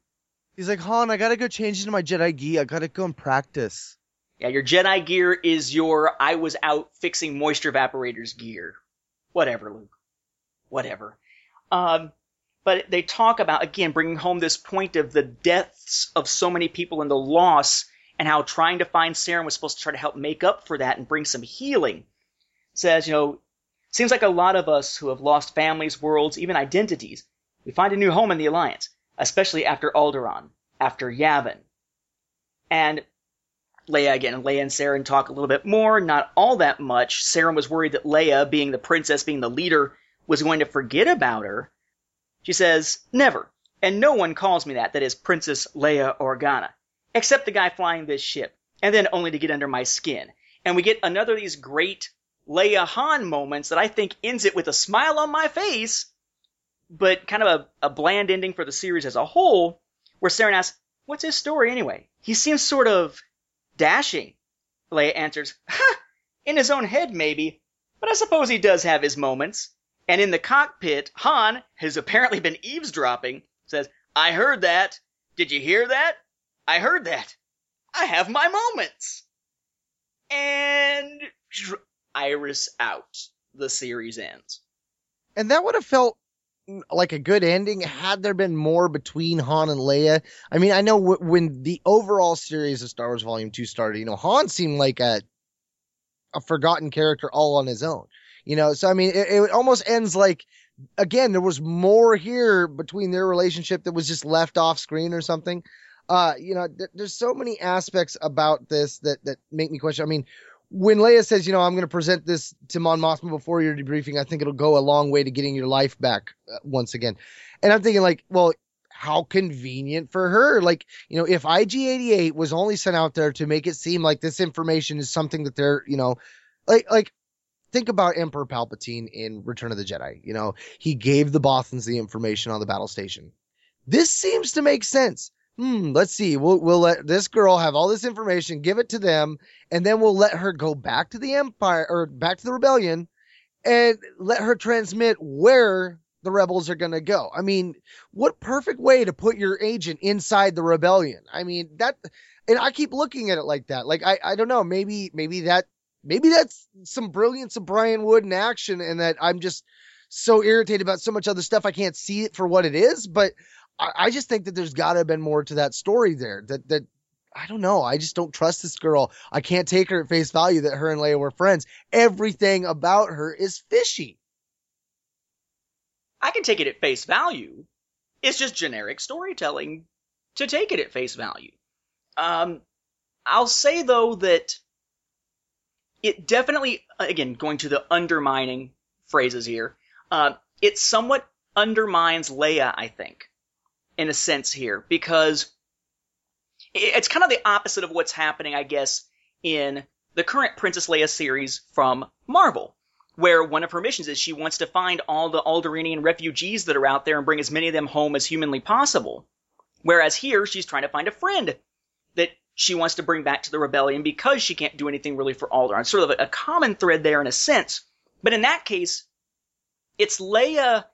He's like, Han, I gotta go change into my Jedi gear. I gotta go and practice. Yeah, your Jedi gear is your I was out fixing moisture evaporators gear. Whatever, Luke. Whatever. Um, but they talk about again bringing home this point of the deaths of so many people and the loss and how trying to find Saren was supposed to try to help make up for that and bring some healing. says, you know, seems like a lot of us who have lost families, worlds, even identities, we find a new home in the Alliance, especially after Alderaan, after Yavin. And Leia again, Leia and Saren talk a little bit more, not all that much. Saren was worried that Leia, being the princess, being the leader, was going to forget about her. She says, Never. And no one calls me that, that is Princess Leia Organa, except the guy flying this ship, and then only to get under my skin. And we get another of these great Leia Han moments that I think ends it with a smile on my face, but kind of a, a bland ending for the series as a whole, where Saren asks, What's his story anyway? He seems sort of dashing. Leia answers, Ha! In his own head, maybe, but I suppose he does have his moments. And in the cockpit, Han, who's apparently been eavesdropping, says, I heard that. Did you hear that? I heard that. I have my moments. And Iris out. The series ends. And that would have felt mm, like a good ending had there been more between Han and Leia. I mean, I know w- when the overall series of Star Wars Volume 2 started, you know, Han seemed like a a forgotten character all on his own. You know, so I mean, it, it almost ends like again, there was more here between their relationship that was just left off screen or something. Uh, you know, th- there's so many aspects about this that that make me question. I mean, when Leia says, you know, I'm going to present this to Mon Mothma before your debriefing, I think it'll go a long way to getting your life back uh, once again. And I'm thinking, like, well, how convenient for her. Like, you know, if IG88 was only sent out there to make it seem like this information is something that they're, you know, like, like, think about Emperor Palpatine in Return of the Jedi. You know, he gave the Bothans the information on the battle station. This seems to make sense. Hmm, let's see. We'll we'll let this girl have all this information, give it to them, and then we'll let her go back to the Empire or back to the rebellion and let her transmit where the rebels are going to go. I mean, what perfect way to put your agent inside the rebellion. I mean, that and I keep looking at it like that. Like I I don't know, maybe maybe that maybe that's some brilliance of Brian Wood in action and that I'm just so irritated about so much other stuff I can't see it for what it is, but I, I just think that there's got to have been more to that story there. That that I don't know. I just don't trust this girl. I can't take her at face value that her and Leia were friends. Everything about her is fishy. I can take it at face value. It's just generic storytelling to take it at face value. Um, I'll say though that it definitely, again, going to the undermining phrases here, uh, it somewhat undermines Leia, I think, in a sense here, because it's kind of the opposite of what's happening, I guess, in the current Princess Leia series from Marvel, where one of her missions is she wants to find all the Alderaanian refugees that are out there and bring as many of them home as humanly possible. Whereas here, she's trying to find a friend she wants to bring back to the rebellion because she can't do anything really for Alderaan. Sort of a common thread there in a sense. But in that case, it's Leia.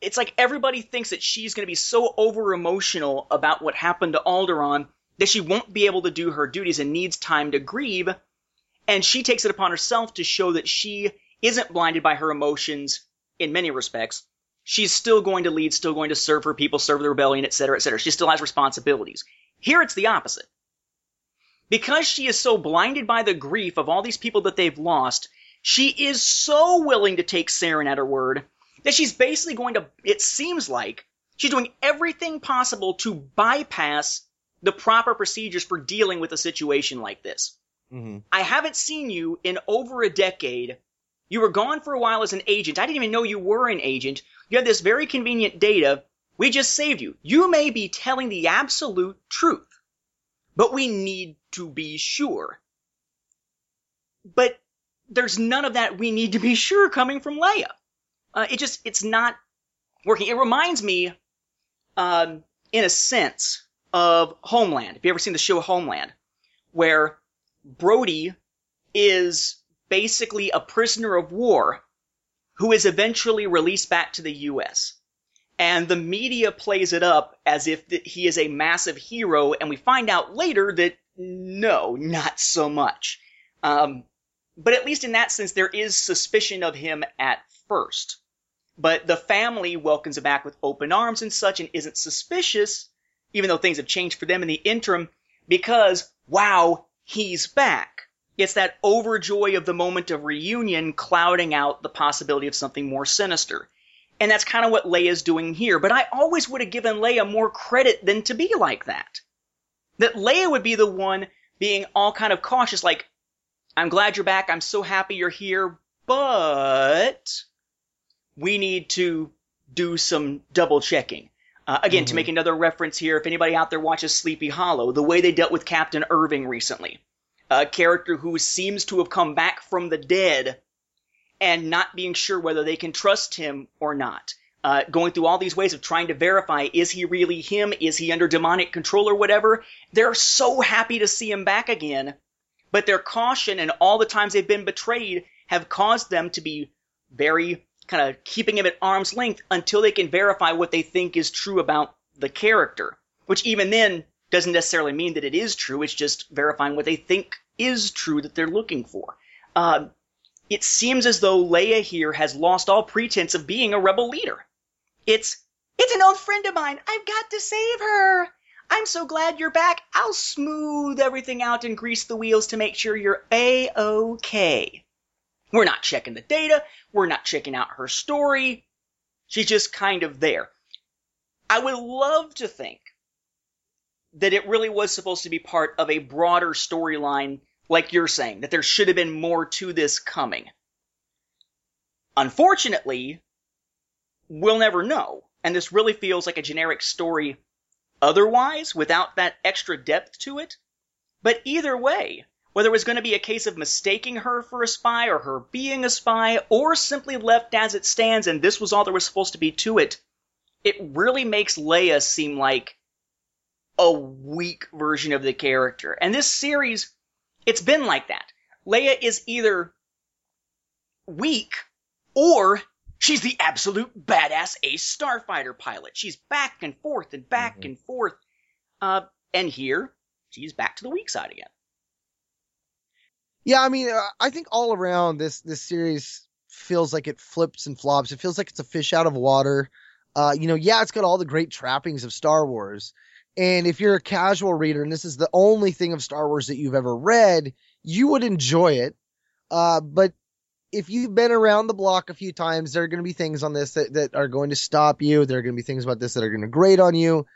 It's like everybody thinks that she's going to be so over emotional about what happened to Alderaan that she won't be able to do her duties and needs time to grieve. And she takes it upon herself to show that she isn't blinded by her emotions in many respects. She's still going to lead, still going to serve her people, serve the rebellion, etc., etc. She still has responsibilities. Here it's the opposite. Because she is so blinded by the grief of all these people that they've lost, she is so willing to take Saren at her word that she's basically going to, it seems like, she's doing everything possible to bypass the proper procedures for dealing with a situation like this. Mm-hmm. I haven't seen you in over a decade. You were gone for a while as an agent. I didn't even know you were an agent. You had this very convenient data. We just saved you. You may be telling the absolute truth, but we need to be sure. But there's none of that we need to be sure coming from Leia. Uh, it just, it's not working. It reminds me, um, in a sense, of Homeland. Have you ever seen the show Homeland? Where Brody is basically a prisoner of war who is eventually released back to the U.S. And the media plays it up as if he is a massive hero, and we find out later that no, not so much. Um, but at least in that sense, there is suspicion of him at first. But the family welcomes him back with open arms and such and isn't suspicious, even though things have changed for them in the interim, because, wow, he's back. It's that overjoy of the moment of reunion clouding out the possibility of something more sinister. And that's kind of what Leia's doing here, but I always would have given Leia more credit than to be like that. That Leia would be the one being all kind of cautious, like, I'm glad you're back, I'm so happy you're here, but we need to do some double checking. Uh, again, to make another reference here, if anybody out there watches Sleepy Hollow, the way they dealt with Captain Irving recently, a character who seems to have come back from the dead and not being sure whether they can trust him or not. Uh, going through all these ways of trying to verify is he really him? Is he under demonic control or whatever? They're so happy to see him back again, but their caution and all the times they've been betrayed have caused them to be very kind of keeping him at arm's length until they can verify what they think is true about the character. Which even then doesn't necessarily mean that it is true. It's just verifying what they think is true that they're looking for. Uh, it seems as though Leia here has lost all pretense of being a rebel leader. It's it's an old friend of mine. I've got to save her. I'm so glad you're back. I'll smooth everything out and grease the wheels to make sure you're a-okay. We're not checking the data. We're not checking out her story. She's just kind of there. I would love to think that it really was supposed to be part of a broader storyline, like you're saying, that there should have been more to this coming. Unfortunately, we'll never know, and this really feels like a generic story otherwise, without that extra depth to it. But either way, whether it was going to be a case of mistaking her for a spy or her being a spy or simply left as it stands and this was all there was supposed to be to it, it really makes Leia seem like a weak version of the character. And this series, it's been like that. Leia is either weak or she's the absolute badass ace starfighter pilot. She's back and forth and back and forth. Uh, and here, she's back to the weak side again. Yeah, I mean, uh, I think all around this this series feels like it flips and flops. It feels like it's a fish out of water. Uh, you know, yeah, it's got all the great trappings of Star Wars. And if you're a casual reader and this is the only thing of Star Wars that you've ever read, you would enjoy it. Uh, but if you've been around the block a few times, there are going to be things on this that, that are going to stop you. There are going to be things about this that are going to grate on you.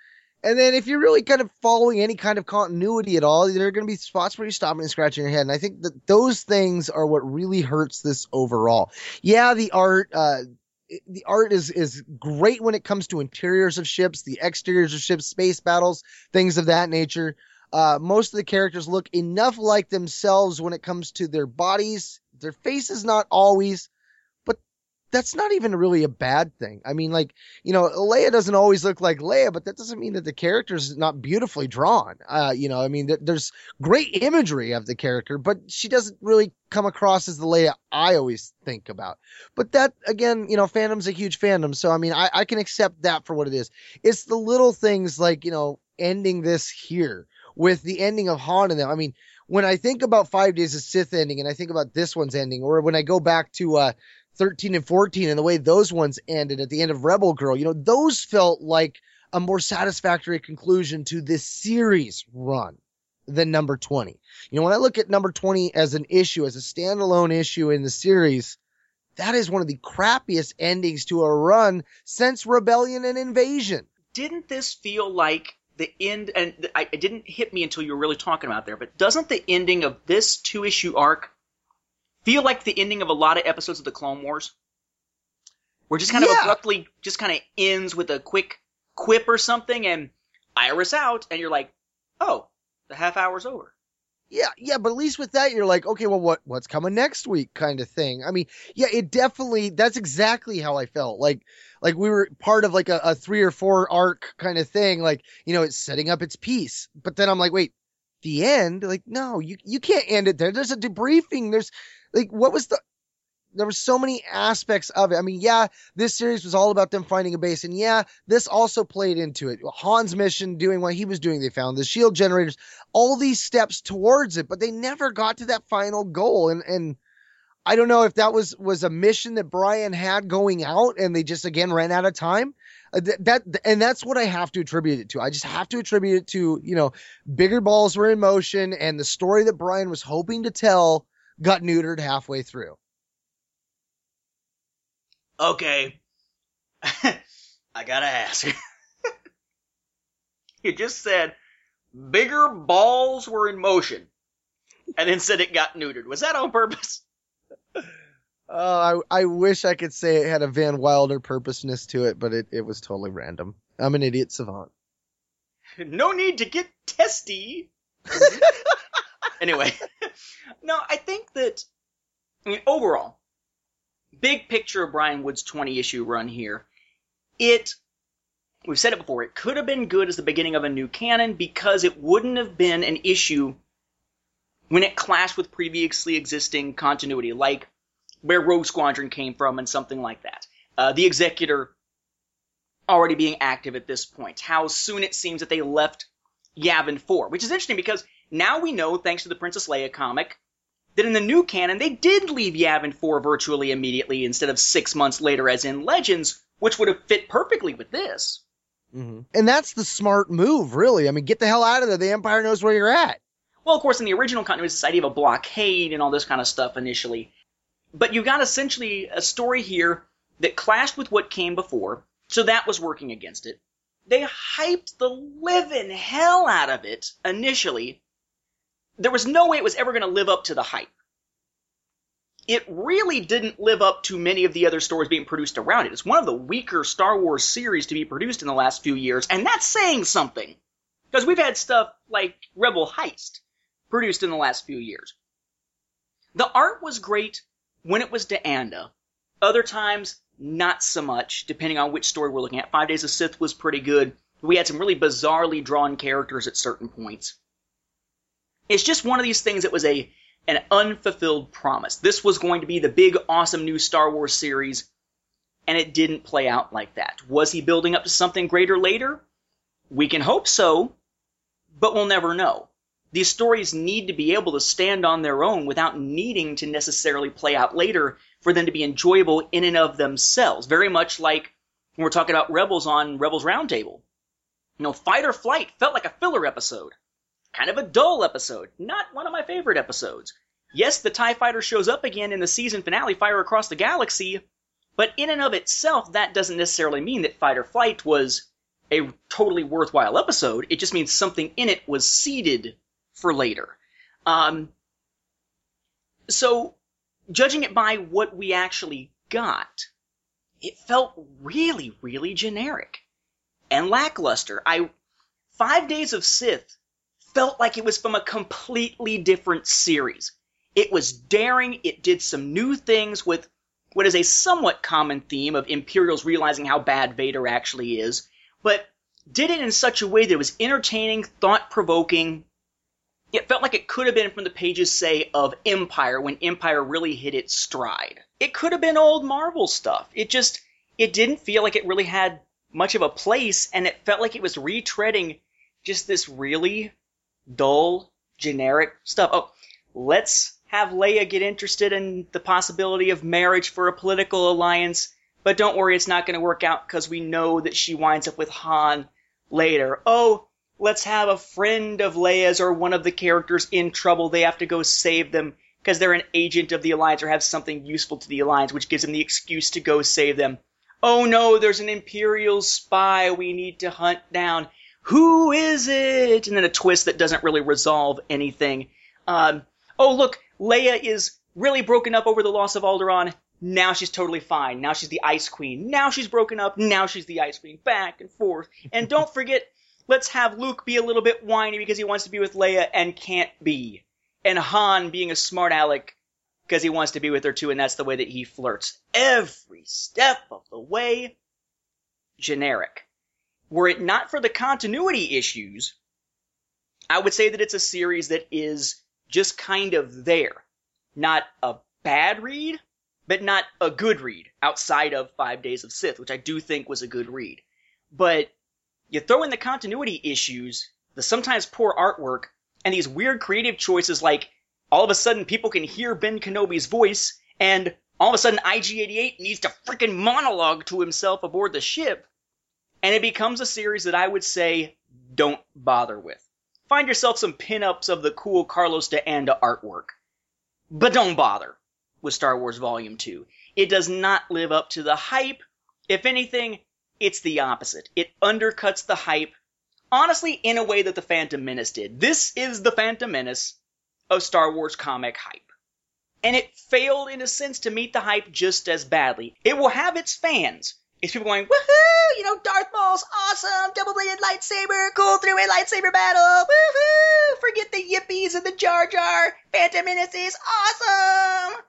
And then if you're really kind of following any kind of continuity at all, there are going to be spots where you're stopping and scratching your head. And I think that those things are what really hurts this overall. Yeah, the art, uh, the art is is great when it comes to interiors of ships, the exteriors of ships, space battles, things of that nature. Uh, most of the characters look enough like themselves when it comes to their bodies. Their faces not always, that's not even really a bad thing. I mean, like, you know, Leia doesn't always look like Leia, but that doesn't mean that the character is not beautifully drawn. Uh, you know, I mean, th- there's great imagery of the character, but she doesn't really come across as the Leia I always think about. But that, again, you know, fandom's a huge fandom. So, I mean, I, I can accept that for what it is. It's the little things like, you know, ending this here with the ending of Han and them. I mean, when I think about Five Days of Sith ending and I think about this one's ending, or when I go back to uh, 13 and 14 and the way those ones ended at the end of Rebel Girl, you know, those felt like a more satisfactory conclusion to this series run than number 20. You know, when I look at number 20 as an issue, as a standalone issue in the series, that is one of the crappiest endings to a run since Rebellion and Invasion. Didn't this feel like the end? And I, it didn't hit me until you were really talking about there. But doesn't the ending of this two issue arc feel like the ending of a lot of episodes of the Clone Wars? Where just kind of Yeah. abruptly just kind of ends with a quick quip or something, and Iris out, and you're like, oh, the half hour's over. Yeah, yeah, but at least with that, you're like, okay, well, what what's coming next week, kind of thing. I mean, yeah, it definitely that's exactly how I felt. Like, like we were part of like a, a three or four arc kind of thing. Like, you know, it's setting up its piece, but then I'm like, wait, the end? Like, no, you you can't end it there. There's a debriefing. There's like, what was the? There were so many aspects of it. I mean, yeah, this series was all about them finding a base, and yeah, this also played into it. Han's mission, doing what he was doing, they found the shield generators, all these steps towards it, but they never got to that final goal. And and I don't know if that was was a mission that Brian had going out, and they just again ran out of time. Uh, th- that and that's what I have to attribute it to. I just have to attribute it to you know bigger balls were in motion, and the story that Brian was hoping to tell got neutered halfway through. Okay. I gotta ask. you just said bigger balls were in motion, and then said it got neutered. Was that on purpose? Oh, I, I wish I could say it had a Van Wilder purposeness to it, but it, it was totally random. I'm an idiot savant. No need to get testy. Anyway, no, I think that, I mean, overall, big picture of Brian Wood's 20 issue run here, it, we've said it before, it could have been good as the beginning of a new canon because it wouldn't have been an issue when it clashed with previously existing continuity, like where Rogue Squadron came from and something like that. Uh, the Executor already being active at this point. How soon it seems that they left Yavin 4, which is interesting because now we know, thanks to the Princess Leia comic, that in the new canon they did leave Yavin 4 virtually immediately instead of six months later as in Legends, which would have fit perfectly with this. Mm-hmm. And that's the smart move, really. I mean, get the hell out of there. The Empire knows where you're at. Well, of course, in the original continuity, it's this idea of a blockade and all this kind of stuff initially. But you've got essentially a story here that clashed with what came before, so that was working against it. They hyped the living hell out of it initially. There was no way it was ever going to live up to the hype. It really didn't live up to many of the other stories being produced around it. It's one of the weaker Star Wars series to be produced in the last few years, and that's saying something. Because we've had stuff like Rebel Heist produced in the last few years. The art was great when it was D'Anda. Other times, not so much, depending on which story we're looking at. Five Days of Sith was pretty good. We had some really bizarrely drawn characters at certain points. It's just one of these things that was a an unfulfilled promise. This was going to be the big, awesome new Star Wars series, and it didn't play out like that. Was he building up to something greater later? We can hope so, but we'll never know. These stories need to be able to stand on their own without needing to necessarily play out later for them to be enjoyable in and of themselves. Very much like when we're talking about Rebels on Rebels Roundtable. You know, Fight or Flight felt like a filler episode. Kind of a dull episode. Not one of my favorite episodes. Yes, the TIE fighter shows up again in the season finale, Fire Across the Galaxy, but in and of itself, that doesn't necessarily mean that Fight or Flight was a totally worthwhile episode. It just means something in it was seeded for later. Um, so, judging it by what we actually got, it felt really, really generic and lackluster. I Five Days of Sith felt like it was from a completely different series. It was daring, it did some new things with what is a somewhat common theme of Imperials realizing how bad Vader actually is, but did it in such a way that it was entertaining, thought provoking. It felt like it could have been from the pages, say, of Empire when Empire really hit its stride. It could have been old Marvel stuff. It just, it didn't feel like it really had much of a place, and it felt like it was retreading just this really dull, generic stuff. Oh, let's have Leia get interested in the possibility of marriage for a political alliance, but don't worry, it's not going to work out because we know that she winds up with Han later. Oh, let's have a friend of Leia's or one of the characters in trouble. They have to go save them because they're an agent of the Alliance or have something useful to the Alliance, which gives them the excuse to go save them. Oh no, there's an Imperial spy we need to hunt down. Who is it? And then a twist that doesn't really resolve anything. Um, oh, look, Leia is really broken up over the loss of Alderaan. Now she's totally fine. Now she's the Ice Queen. Now she's broken up. Now she's the Ice Queen. Back and forth. And don't forget, let's have Luke be a little bit whiny because he wants to be with Leia and can't be. And Han being a smart aleck because he wants to be with her too, and that's the way that he flirts. Every step of the way, generic. Were it not for the continuity issues, I would say that it's a series that is just kind of there. Not a bad read, but not a good read outside of Five Days of Sith, which I do think was a good read. But you throw in the continuity issues, the sometimes poor artwork, and these weird creative choices like all of a sudden people can hear Ben Kenobi's voice, and all of a sudden IG-88 needs to freaking monologue to himself aboard the ship, and it becomes a series that I would say don't bother with. Find yourself some pinups of the cool Carlos D'Anda artwork. But don't bother with Star Wars Volume 2. It does not live up to the hype. If anything, it's the opposite. It undercuts the hype, honestly, in a way that the Phantom Menace did. This is the Phantom Menace of Star Wars comic hype. and it failed in a sense to meet the hype just as badly. It will have its fans. It's people going, woohoo, you know, Darth Maul's awesome, double-bladed lightsaber, cool three-way lightsaber battle, woohoo, forget the yippies and the Jar Jar, Phantom Menace is awesome.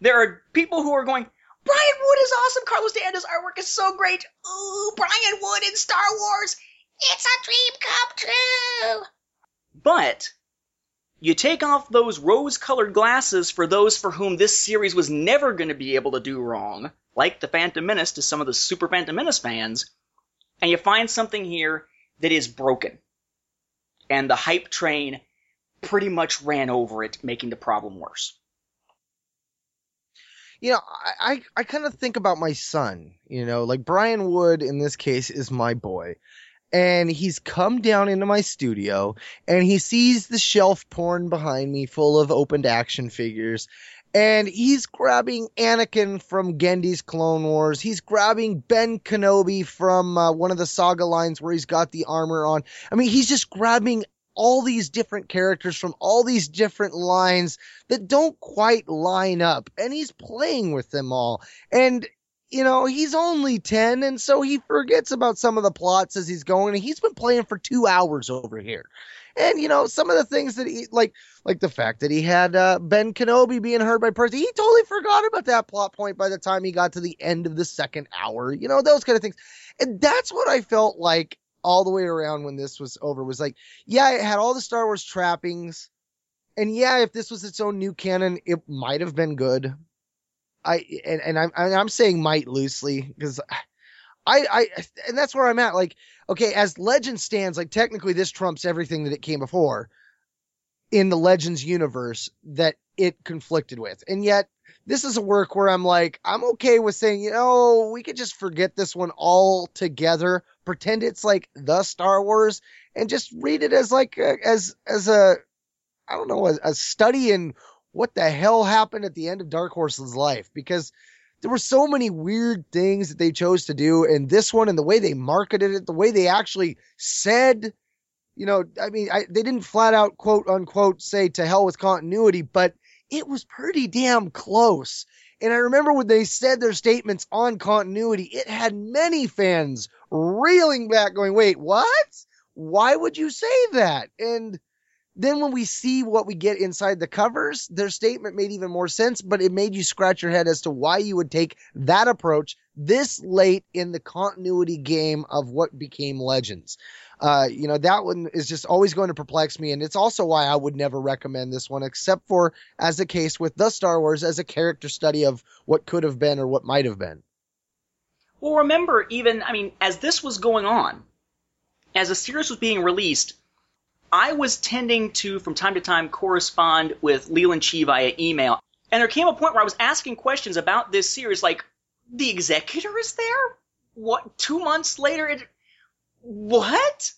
There are people who are going, Brian Wood is awesome, Carlos D'Anda's artwork is so great, ooh, Brian Wood in Star Wars, it's a dream come true. But you take off those rose colored glasses for those for whom this series was never going to be able to do wrong, like the Phantom Menace to some of the Super Phantom Menace fans, and you find something here that is broken. And the hype train pretty much ran over it, making the problem worse. You know, I, I, I kind of think about my son, you know, like Brian Wood in this case is my boy and he's come down into my studio and he sees the shelf porn behind me full of opened action figures and he's grabbing Anakin from Genndy's Clone Wars. He's grabbing Ben Kenobi from uh, one of the saga lines where he's got the armor on. I mean, he's just grabbing all these different characters from all these different lines that don't quite line up and he's playing with them all. And you know, he's only 10, and so he forgets about some of the plots as he's going. And he's been playing for two hours over here. And, you know, some of the things that he, like, like the fact that he had uh, Ben Kenobi being hurt by Percy, he totally forgot about that plot point by the time he got to the end of the second hour, you know, those kind of things. And that's what I felt like all the way around when this was over was like, yeah, it had all the Star Wars trappings. And yeah, if this was its own new canon, it might have been good. I and, and I'm I'm saying might loosely because I I and that's where I'm at. Like, okay, as legend stands, like technically this trumps everything that it came before in the Legends universe that it conflicted with. And yet this is a work where I'm like, I'm okay with saying, you know, we could just forget this one altogether, pretend it's like the Star Wars, and just read it as like a, as as a I don't know a, a study in what the hell happened at the end of Dark Horse's life because there were so many weird things that they chose to do in this one and the way they marketed it, the way they actually said, you know, I mean, I, they didn't flat out quote unquote say to hell with continuity, but it was pretty damn close. And I remember when they said their statements on continuity, it had many fans reeling back going, wait, what? Why would you say that? And then when we see what we get inside the covers, their statement made even more sense, but it made you scratch your head as to why you would take that approach this late in the continuity game of what became Legends. Uh, you know, that one is just always going to perplex me. And it's also why I would never recommend this one, except for as the case with the Star Wars as a character study of what could have been or what might have been. Well, remember, even, I mean, as this was going on, as the series was being released, I was tending to, from time to time, correspond with Leland Chee via email. And there came a point where I was asking questions about this series, like, the executor is there? What, two months later? It, what?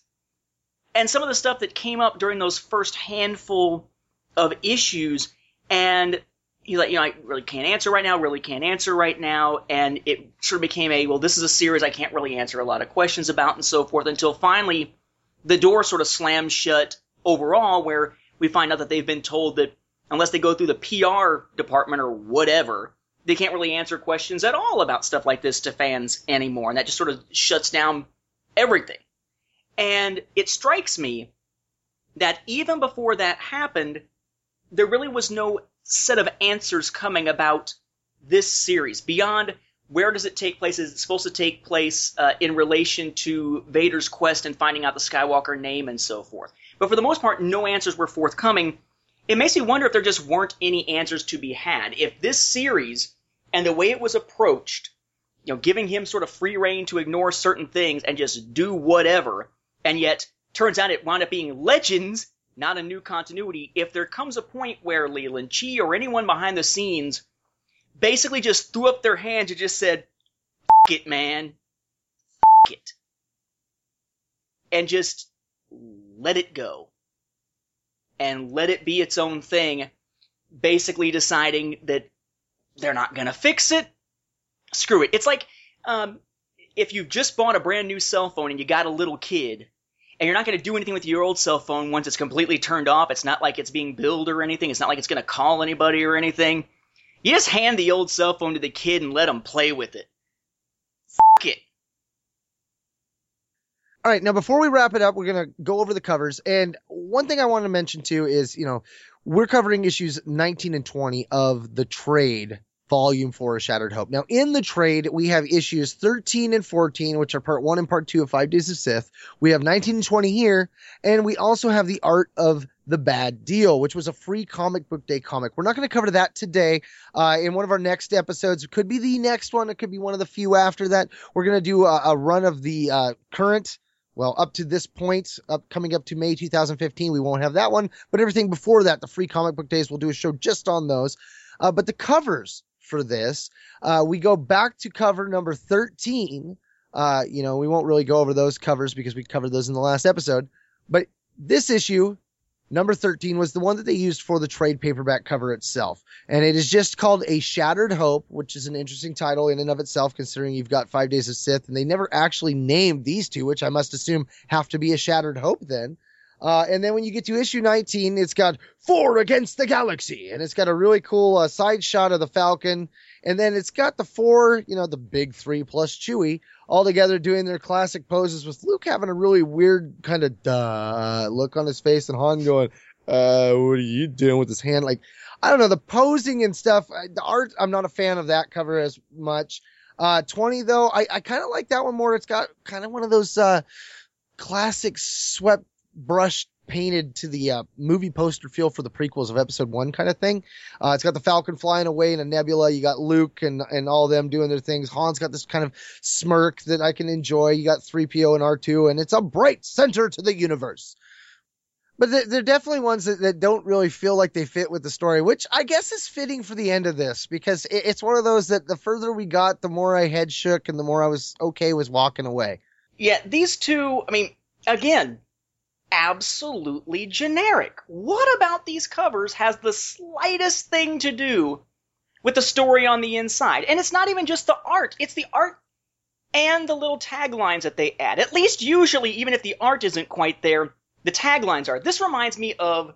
And some of the stuff that came up during those first handful of issues, and he's like, you know, I really can't answer right now, really can't answer right now, and it sort of became a, well, this is a series I can't really answer a lot of questions about and so forth until finally the door sort of slams shut overall, where we find out that they've been told that unless they go through the PR department or whatever, they can't really answer questions at all about stuff like this to fans anymore. And that just sort of shuts down everything. And it strikes me that even before that happened, there really was no set of answers coming about this series beyond where does it take place? Is it supposed to take place uh, in relation to Vader's quest and finding out the Skywalker name and so forth? But for the most part, no answers were forthcoming. It makes me wonder if there just weren't any answers to be had. If this series and the way it was approached, you know, giving him sort of free reign to ignore certain things and just do whatever, and yet turns out it wound up being legends, not a new continuity. If there comes a point where Leland Chee or anyone behind the scenes basically just threw up their hands and just said, F it, man. F it. And just let it go. And let it be its own thing, basically deciding that they're not gonna fix it. Screw it. It's like, um, if you've just bought a brand new cell phone and you got a little kid, and you're not going to do anything with your old cell phone once it's completely turned off. It's not like it's being billed or anything. It's not like it's going to call anybody or anything You just hand the old cell phone to the kid and let him play with it. F it. All right, now before we wrap it up, we're going to go over the covers. And one thing I want to mention too is, you know, we're covering issues 19 and 20 of the trade volume 4 of Shattered Hope. Now, in the trade, we have issues 13 and 14, which are part 1 and part 2 of 5 Days of Sith. We have 19 and 20 here, and we also have the art of the Bad Deal, which was a free comic book day comic. We're not going to cover that today. Uh, in one of our next episodes, it could be the next one. It could be one of the few after that. We're going to do a, a, run of the uh, current well, up to this point, up coming up to May 2015, we won't have that one, but everything before that, the free comic book days, we'll do a show just on those. Uh, but the covers for this, uh, we go back to cover number 13. Uh, you know, we won't really go over those covers because we covered those in the last episode, but this issue Number 13 was the one that they used for the trade paperback cover itself. And it is just called A Shattered Hope, which is an interesting title in and of itself, considering you've got Five Days of Sith. And they never actually named these two, which I must assume have to be A Shattered Hope then. Uh, and then when you get to issue 19, it's got Four Against the Galaxy. And it's got a really cool uh, side shot of the Falcon. And then it's got the four, you know, the big three plus Chewie all together doing their classic poses with Luke having a really weird kind of duh look on his face and Han going, uh, what are you doing with his hand? Like, I don't know, the posing and stuff, the art, I'm not a fan of that cover as much. Uh, 20 though, I, I kind of like that one more. It's got kind of one of those, uh, classic swept brush painted to the uh, movie poster feel for the prequels of episode one kind of thing. Uh, it's got the Falcon flying away in a nebula. You got Luke and, and all them doing their things. Han's got this kind of smirk that I can enjoy. You got 3PO and R2 and it's a bright center to the universe. But they're, they're definitely ones that, that don't really feel like they fit with the story, which I guess is fitting for the end of this because it, it's one of those that the further we got, the more I head shook and the more I was okay with walking away. Yeah, these two, I mean, again, absolutely generic. What about these covers has the slightest thing to do with the story on the inside? And it's not even just the art, it's the art and the little taglines that they add. At least usually, even if the art isn't quite there, the taglines are. This reminds me of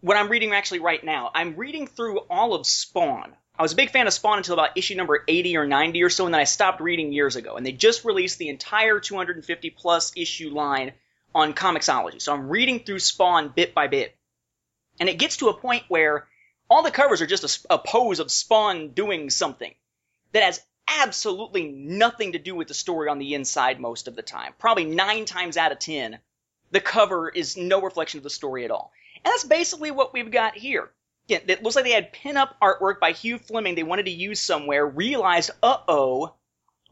what I'm reading actually right now. I'm reading through all of Spawn. I was a big fan of Spawn until about issue number 80 or 90 or so, and then I stopped reading years ago. And they just released the entire 250 plus issue line on Comixology. So I'm reading through Spawn bit by bit. And it gets to a point where all the covers are just a, a pose of Spawn doing something that has absolutely nothing to do with the story on the inside most of the time. Probably nine times out of ten, the cover is no reflection of the story at all. And that's basically what we've got here. It looks like they had pin-up artwork by Hugh Fleming they wanted to use somewhere, realized, uh-oh,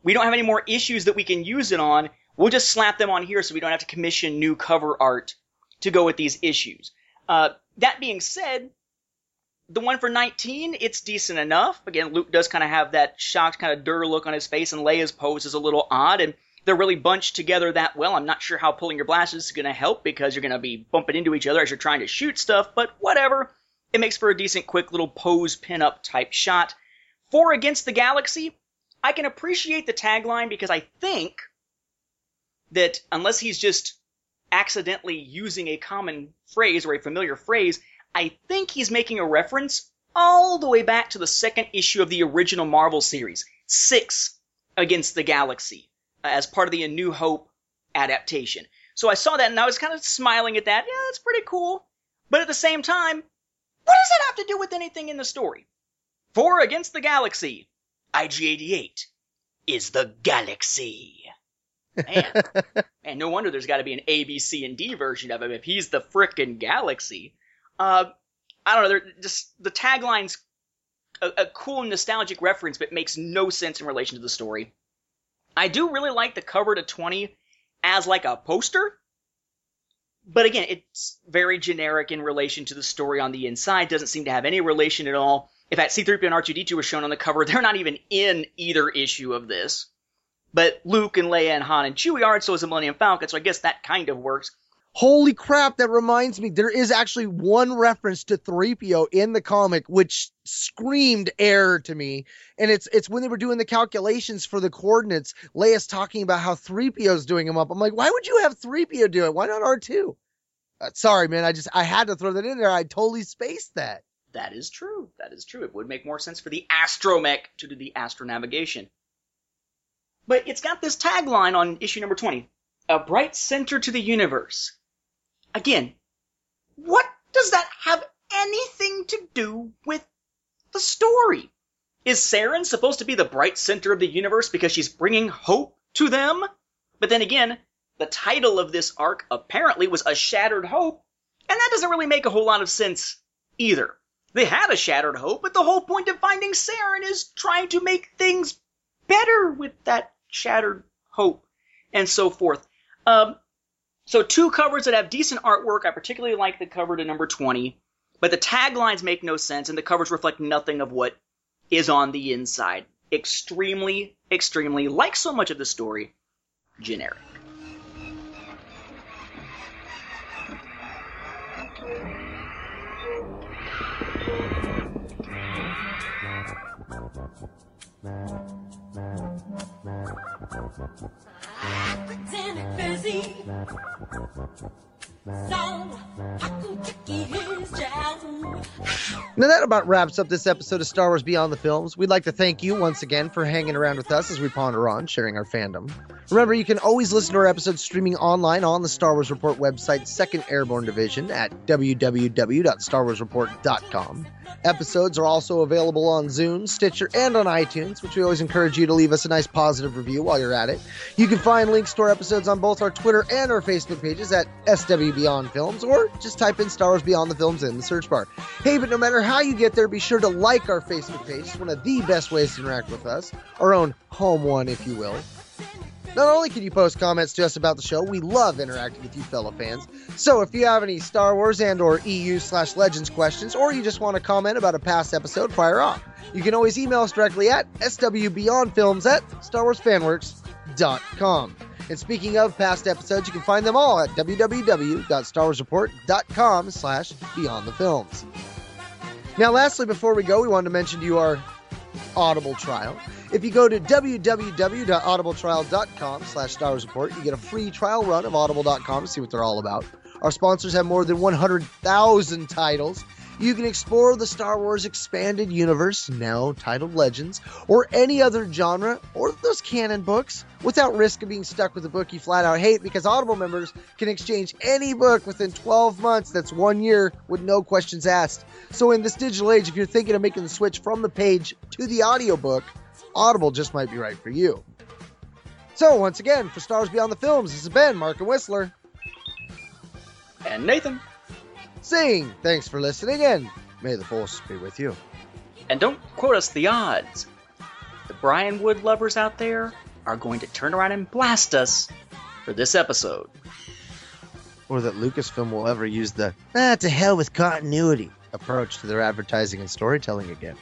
we don't have any more issues that we can use it on, We'll just slap them on here so we don't have to commission new cover art to go with these issues. Uh, that being said, the one for 19, it's decent enough. Again, Luke does kind of have that shocked, kind of dir look on his face, and Leia's pose is a little odd, and they're really bunched together that well. I'm not sure how pulling your blasters is going to help because you're going to be bumping into each other as you're trying to shoot stuff, but whatever. It makes for a decent, quick little pose pin-up type shot. Four against the galaxy, I can appreciate the tagline because I think that unless he's just accidentally using a common phrase or a familiar phrase, I think he's making a reference all the way back to the second issue of the original Marvel series, Six Against the Galaxy, uh, as part of the A New Hope adaptation. So I saw that and I was kind of smiling at that. Yeah, that's pretty cool. But at the same time, what does that have to do with anything in the story? Four Against the Galaxy, IG-88, is the galaxy. Man, man, no wonder there's got to be an A, B, C, and D version of him if he's the frickin' galaxy. Uh, I don't know. Just the tagline's a, a cool nostalgic reference, but makes no sense in relation to the story. I do really like the cover to 20 as like a poster, but again, it's very generic in relation to the story on the inside. Doesn't seem to have any relation at all. In fact, C3PO and R2D2 were shown on the cover. They're not even in either issue of this. But Luke and Leia and Han and Chewie aren't, so is the Millennium Falcon, so I guess that kind of works. Holy crap, that reminds me, there is actually one reference to 3PO in the comic which screamed error to me. And it's it's when they were doing the calculations for the coordinates, Leia's talking about how 3PO's doing them up. I'm like, why would you have 3PO do it? Why not R2? Uh, sorry, man, I just I had to throw that in there. I totally spaced that. That is true. That is true. It would make more sense for the astromech to do the astronavigation. But it's got this tagline on issue number 20 A bright center to the universe. Again, what does that have anything to do with the story? Is Saren supposed to be the bright center of the universe because she's bringing hope to them? But then again, the title of this arc apparently was A Shattered Hope, and that doesn't really make a whole lot of sense either. They had a shattered hope, but the whole point of finding Saren is trying to make things better with that shattered hope, and so forth. Um, so two covers that have decent artwork. I particularly like the cover to number 20, but the taglines make no sense, and the covers reflect nothing of what is on the inside. Extremely, extremely, like so much of the story, generic. Pretend it's busy. Now that about wraps up this episode of Star Wars Beyond the Films. We'd like to thank you once again for hanging around with us as we ponder on sharing our fandom. Remember, you can always listen to our episodes streaming online on the Star Wars Report website, Second Airborne Division, at www.starwarsreport.com. Episodes are also available on Zune, Stitcher, and on iTunes, which we always encourage you to leave us a nice positive review while you're at it. You can find links to our episodes on both our Twitter and our Facebook pages at SW Beyond Films, or just type in Star Wars Beyond the Films in the search bar. Hey, but no matter how you get there, be sure to like our Facebook page. It's one of the best ways to interact with us, our own home one, if you will. Not only can you post comments to us about the show, we love interacting with you fellow fans. So if you have any Star Wars and or EU slash Legends questions, or you just want to comment about a past episode, fire off. You can always email us directly at swbeyondfilms at starwarsfanworks.com. And speaking of past episodes, you can find them all at www.starwarsreport.com slash beyond the films. Now, lastly, before we go, we wanted to mention to you our Audible trial. If you go to www.audibletrial.com slash Star Wars Report, you get a free trial run of audible.com to see what they're all about. Our sponsors have more than 100,000 titles. You can explore the Star Wars expanded universe, now titled Legends, or any other genre, or those canon books, without risk of being stuck with a book you flat out hate because Audible members can exchange any book within 12 months that's one year with no questions asked. So, in this digital age, if you're thinking of making the switch from the page to the audiobook, Audible just might be right for you. So, once again, for Stars Beyond the Films, this has been Mark and Whistler And Nathan. Saying thanks for listening and may the Force be with you. And don't quote us the odds. The Brian Wood lovers out there are going to turn around and blast us for this episode. Or that Lucasfilm will ever use the ah, to hell with continuity approach to their advertising and storytelling again.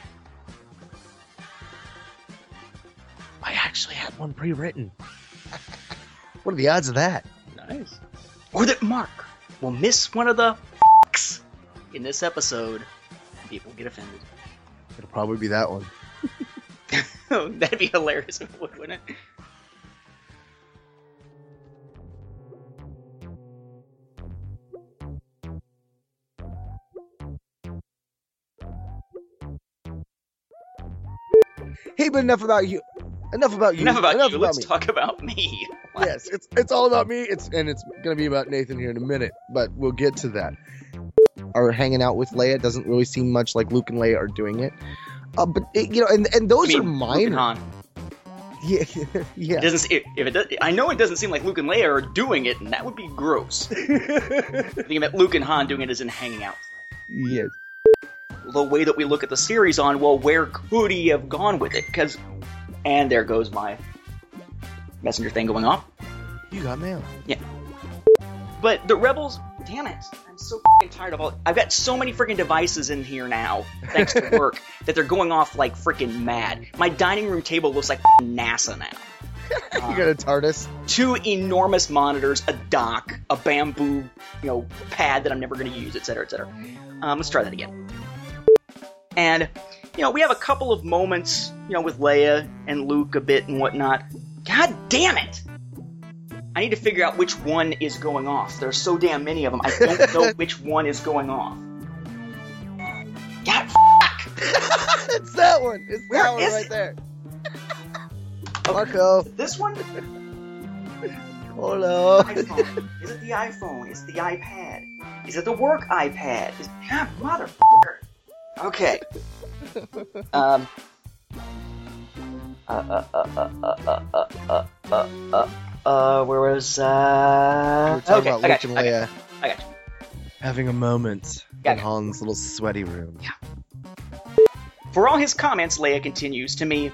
I actually had one pre written. what are the odds of that? Nice. Or that Mark will miss one of the f***s in this episode and people get offended. It'll probably be that one. That'd be hilarious if it would, wouldn't it? Hey, but enough about you. Enough about you. Enough about you. about Let's me. talk about me. Yes, it's it's all about me. It's and it's gonna be about Nathan here in a minute, but we'll get to that. Are hanging out with Leia doesn't really seem much like Luke and Leia are doing it. Uh, but it, you know, and and those I are mean, Luke and minor. Yeah, yeah. It doesn't. If it does, I know it doesn't seem like Luke and Leia are doing it, and that would be gross. I think about Luke and Han doing it as in hanging out. yes. The way that we look at the series on, well, where could he have gone with it? Because, and there goes my messenger thing going off. You got mail. Yeah. But the rebels, damn it, I'm so fing tired of all. I've got so many freaking devices in here now, thanks to work, that they're going off like freaking mad. My dining room table looks like f***ing NASA now. you got a TARDIS. Two enormous monitors, a dock, a bamboo, you know, pad that I'm never going to use, etc., etc. Um, let's try that again. And you know, we have a couple of moments, you know, with Leia and Luke a bit and whatnot. God damn it! I need to figure out which one is going off. There's so damn many of them. I don't know which one is going off. God it's that one. It's Where that one right it? there. Okay. Marco, This one? hello. iPhone. Is it the iPhone? Is it the iPad? Is it the work iPad? Is ah, motherfucker. Okay. Um. Uh, uh, uh, uh, uh, uh, uh, uh, uh, uh, where was, We uh... were talking okay, about I Luke got you, and I got Leia I got you. having a moment Got in you. Han's little sweaty room. For all his comments, Leia continues, to me,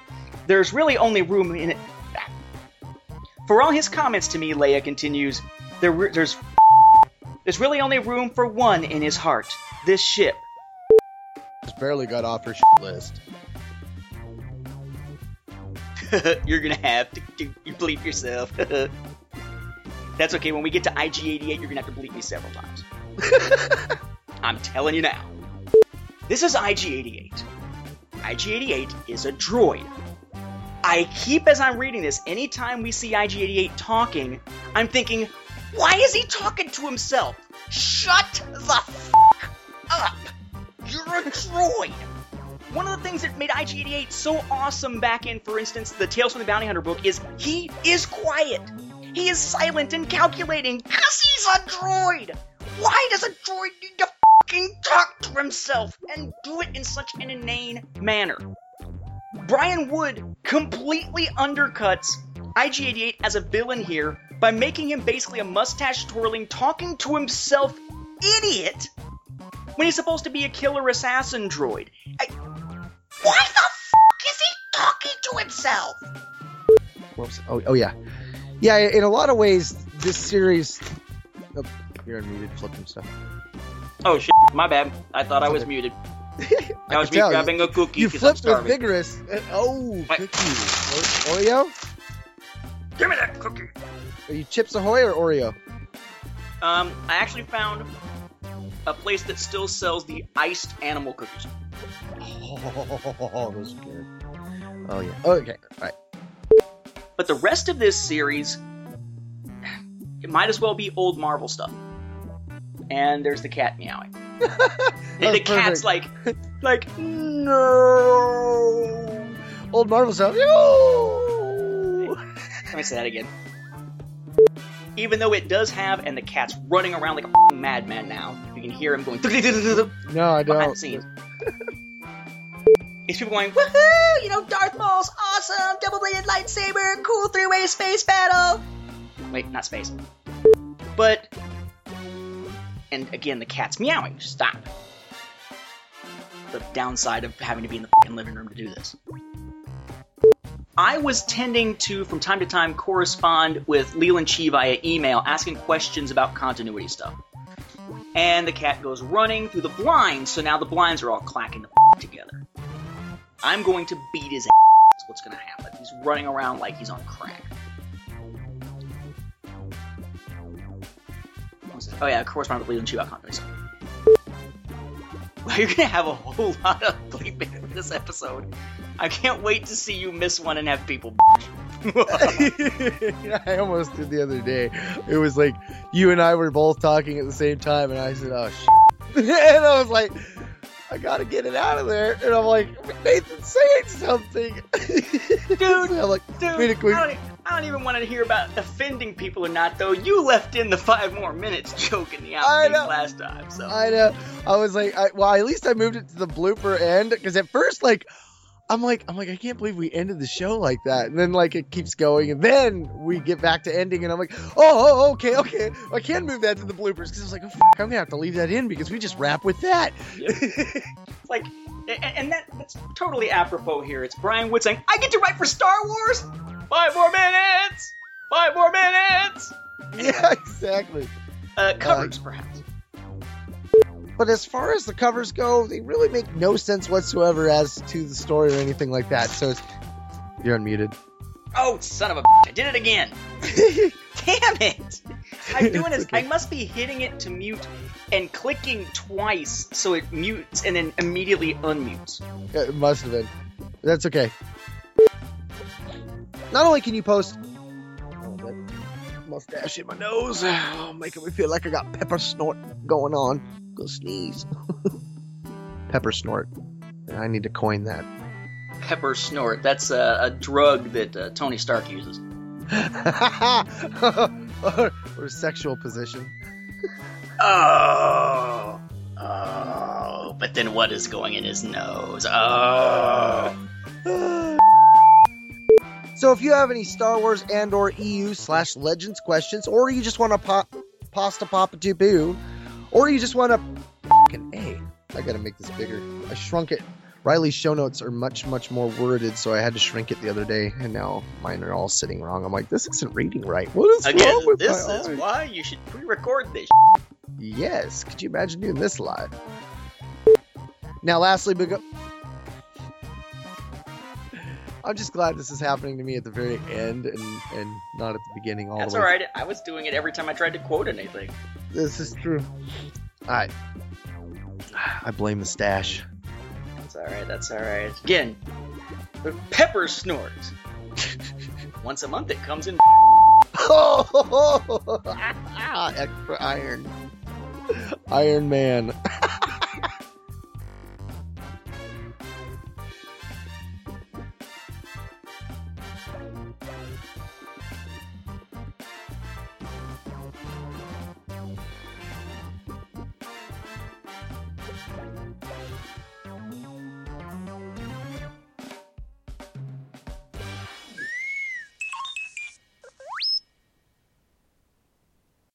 there's really only room in it. For all his comments to me, Leia continues, there, re- there's there's really only room for one in his heart. This ship. Just barely got off her shit list. You're gonna have to, to you bleep yourself. That's okay. When we get to IG88, you're gonna have to bleep me several times. I'm telling you now. This is IG88. IG88 is a droid. I keep, as I'm reading this, anytime we see IG88 talking, I'm thinking, why is he talking to himself? Shut the f up! You're a droid! One of the things that made IG88 so awesome back in, for instance, the Tales from the Bounty Hunter book is he is quiet. He is silent and calculating because he's a droid. Why does a droid need to fucking talk to himself and do it in such an inane manner? Brian Wood completely undercuts IG88 as a villain here by making him basically a mustache twirling, talking to himself idiot when he's supposed to be a killer assassin droid. I, why the fuck is he talking to himself? Whoops. Oh, oh yeah. Yeah, in a lot of ways, this series. Oh, you're unmuted, flipping stuff. Oh shit, my bad. I thought I was muted. That was could me tell. grabbing a cookie You because I'm flipped with vigorous. uh, Oh, What? cookies. O- Oreo? Give me that cookie. Are you Chips Ahoy or Oreo? Um, I actually found a place that still sells the iced animal cookies. Oh, those are good. Oh yeah. Okay. All right. But the rest of this series, it might as well be old Marvel stuff. And there's the cat meowing. and the cat's like, like, no. Old Marvel stuff. Yo! Let me say that again. Even though it does have, and the cat's running around like a madman now. You can hear him going No, I behind the don't. scenes. It's people going, woohoo! You know, Darth Maul's awesome, double-bladed lightsaber, cool three-way space battle. Wait, not space. But, and again, the cat's meowing. Stop. The downside of having to be in the living room to do this. I was tending to, from time to time, correspond with Leland Chee via email, asking questions about continuity stuff. And the cat goes running through the blinds, so now the blinds are all clacking together. I'm going to beat his ass. That's what's going to happen. He's running around like he's on crack. Oh yeah, correspond with Leland about. Well, you're gonna have a whole lot of bleeping in this episode. I can't wait to see you miss one and have people. I almost did the other day. It was like you and I were both talking at the same time, and I said, "Oh shit," and I was like, "I gotta get it out of there," and I'm like, "Nathan's saying something." Dude, I'm like, Dude, quick. I, don't, even want to hear about offending people or not, though. You left in the five more minutes joke in the outtakes last time, so. I know. I was like, I, well, at least I moved it to the blooper end because at first, like, I'm like, I'm like, I can't believe we ended the show like that. And then like it keeps going, and then we get back to ending, and I'm like, oh, oh okay, okay, I can move that to the bloopers because I was like, oh, f- I'm gonna have to leave that in because we just wrap with that. It's like, and that, that's totally apropos here. It's Brian Wood saying, I get to write for Star Wars? Five more minutes! Five more minutes! yeah, exactly. Uh, covers, perhaps. But as far as the covers go, they really make no sense whatsoever as to the story or anything like that. So it's, you're unmuted. Oh, son of a bitch, I did it again! Damn it! I'm doing this. I must be hitting it to mute and clicking twice so it mutes and then immediately unmutes. It must have been. That's okay. Not only can you post mustache in my nose, oh, making me feel like I got pepper snort going on. Go sneeze. pepper snort. I need to coin that. Pepper snort. That's a, a drug that uh, Tony Stark uses. or, or sexual position. Oh. Oh. But then what is going in his nose? Oh. So if you have any Star Wars and or EU slash Legends questions, or you just want to pop pasta papa to boo, or you just want to fucking a, I gotta make this bigger. I shrunk it. Riley's show notes are much much more worded, so I had to shrink it the other day, and now mine are all sitting wrong. I'm like, this isn't reading right. What is Again, wrong with this my is eyes? why you should pre-record this. Yes. Could you imagine doing this live? Now, lastly, big. I'm just glad this is happening to me at the very end and, and not at the beginning all That's all right. I was doing it every time I tried to quote anything. This is true. I I blame the stash. That's all right. That's all right. Again, the pepper snorts. Once a month, it comes in. Oh, extra iron. Iron Man.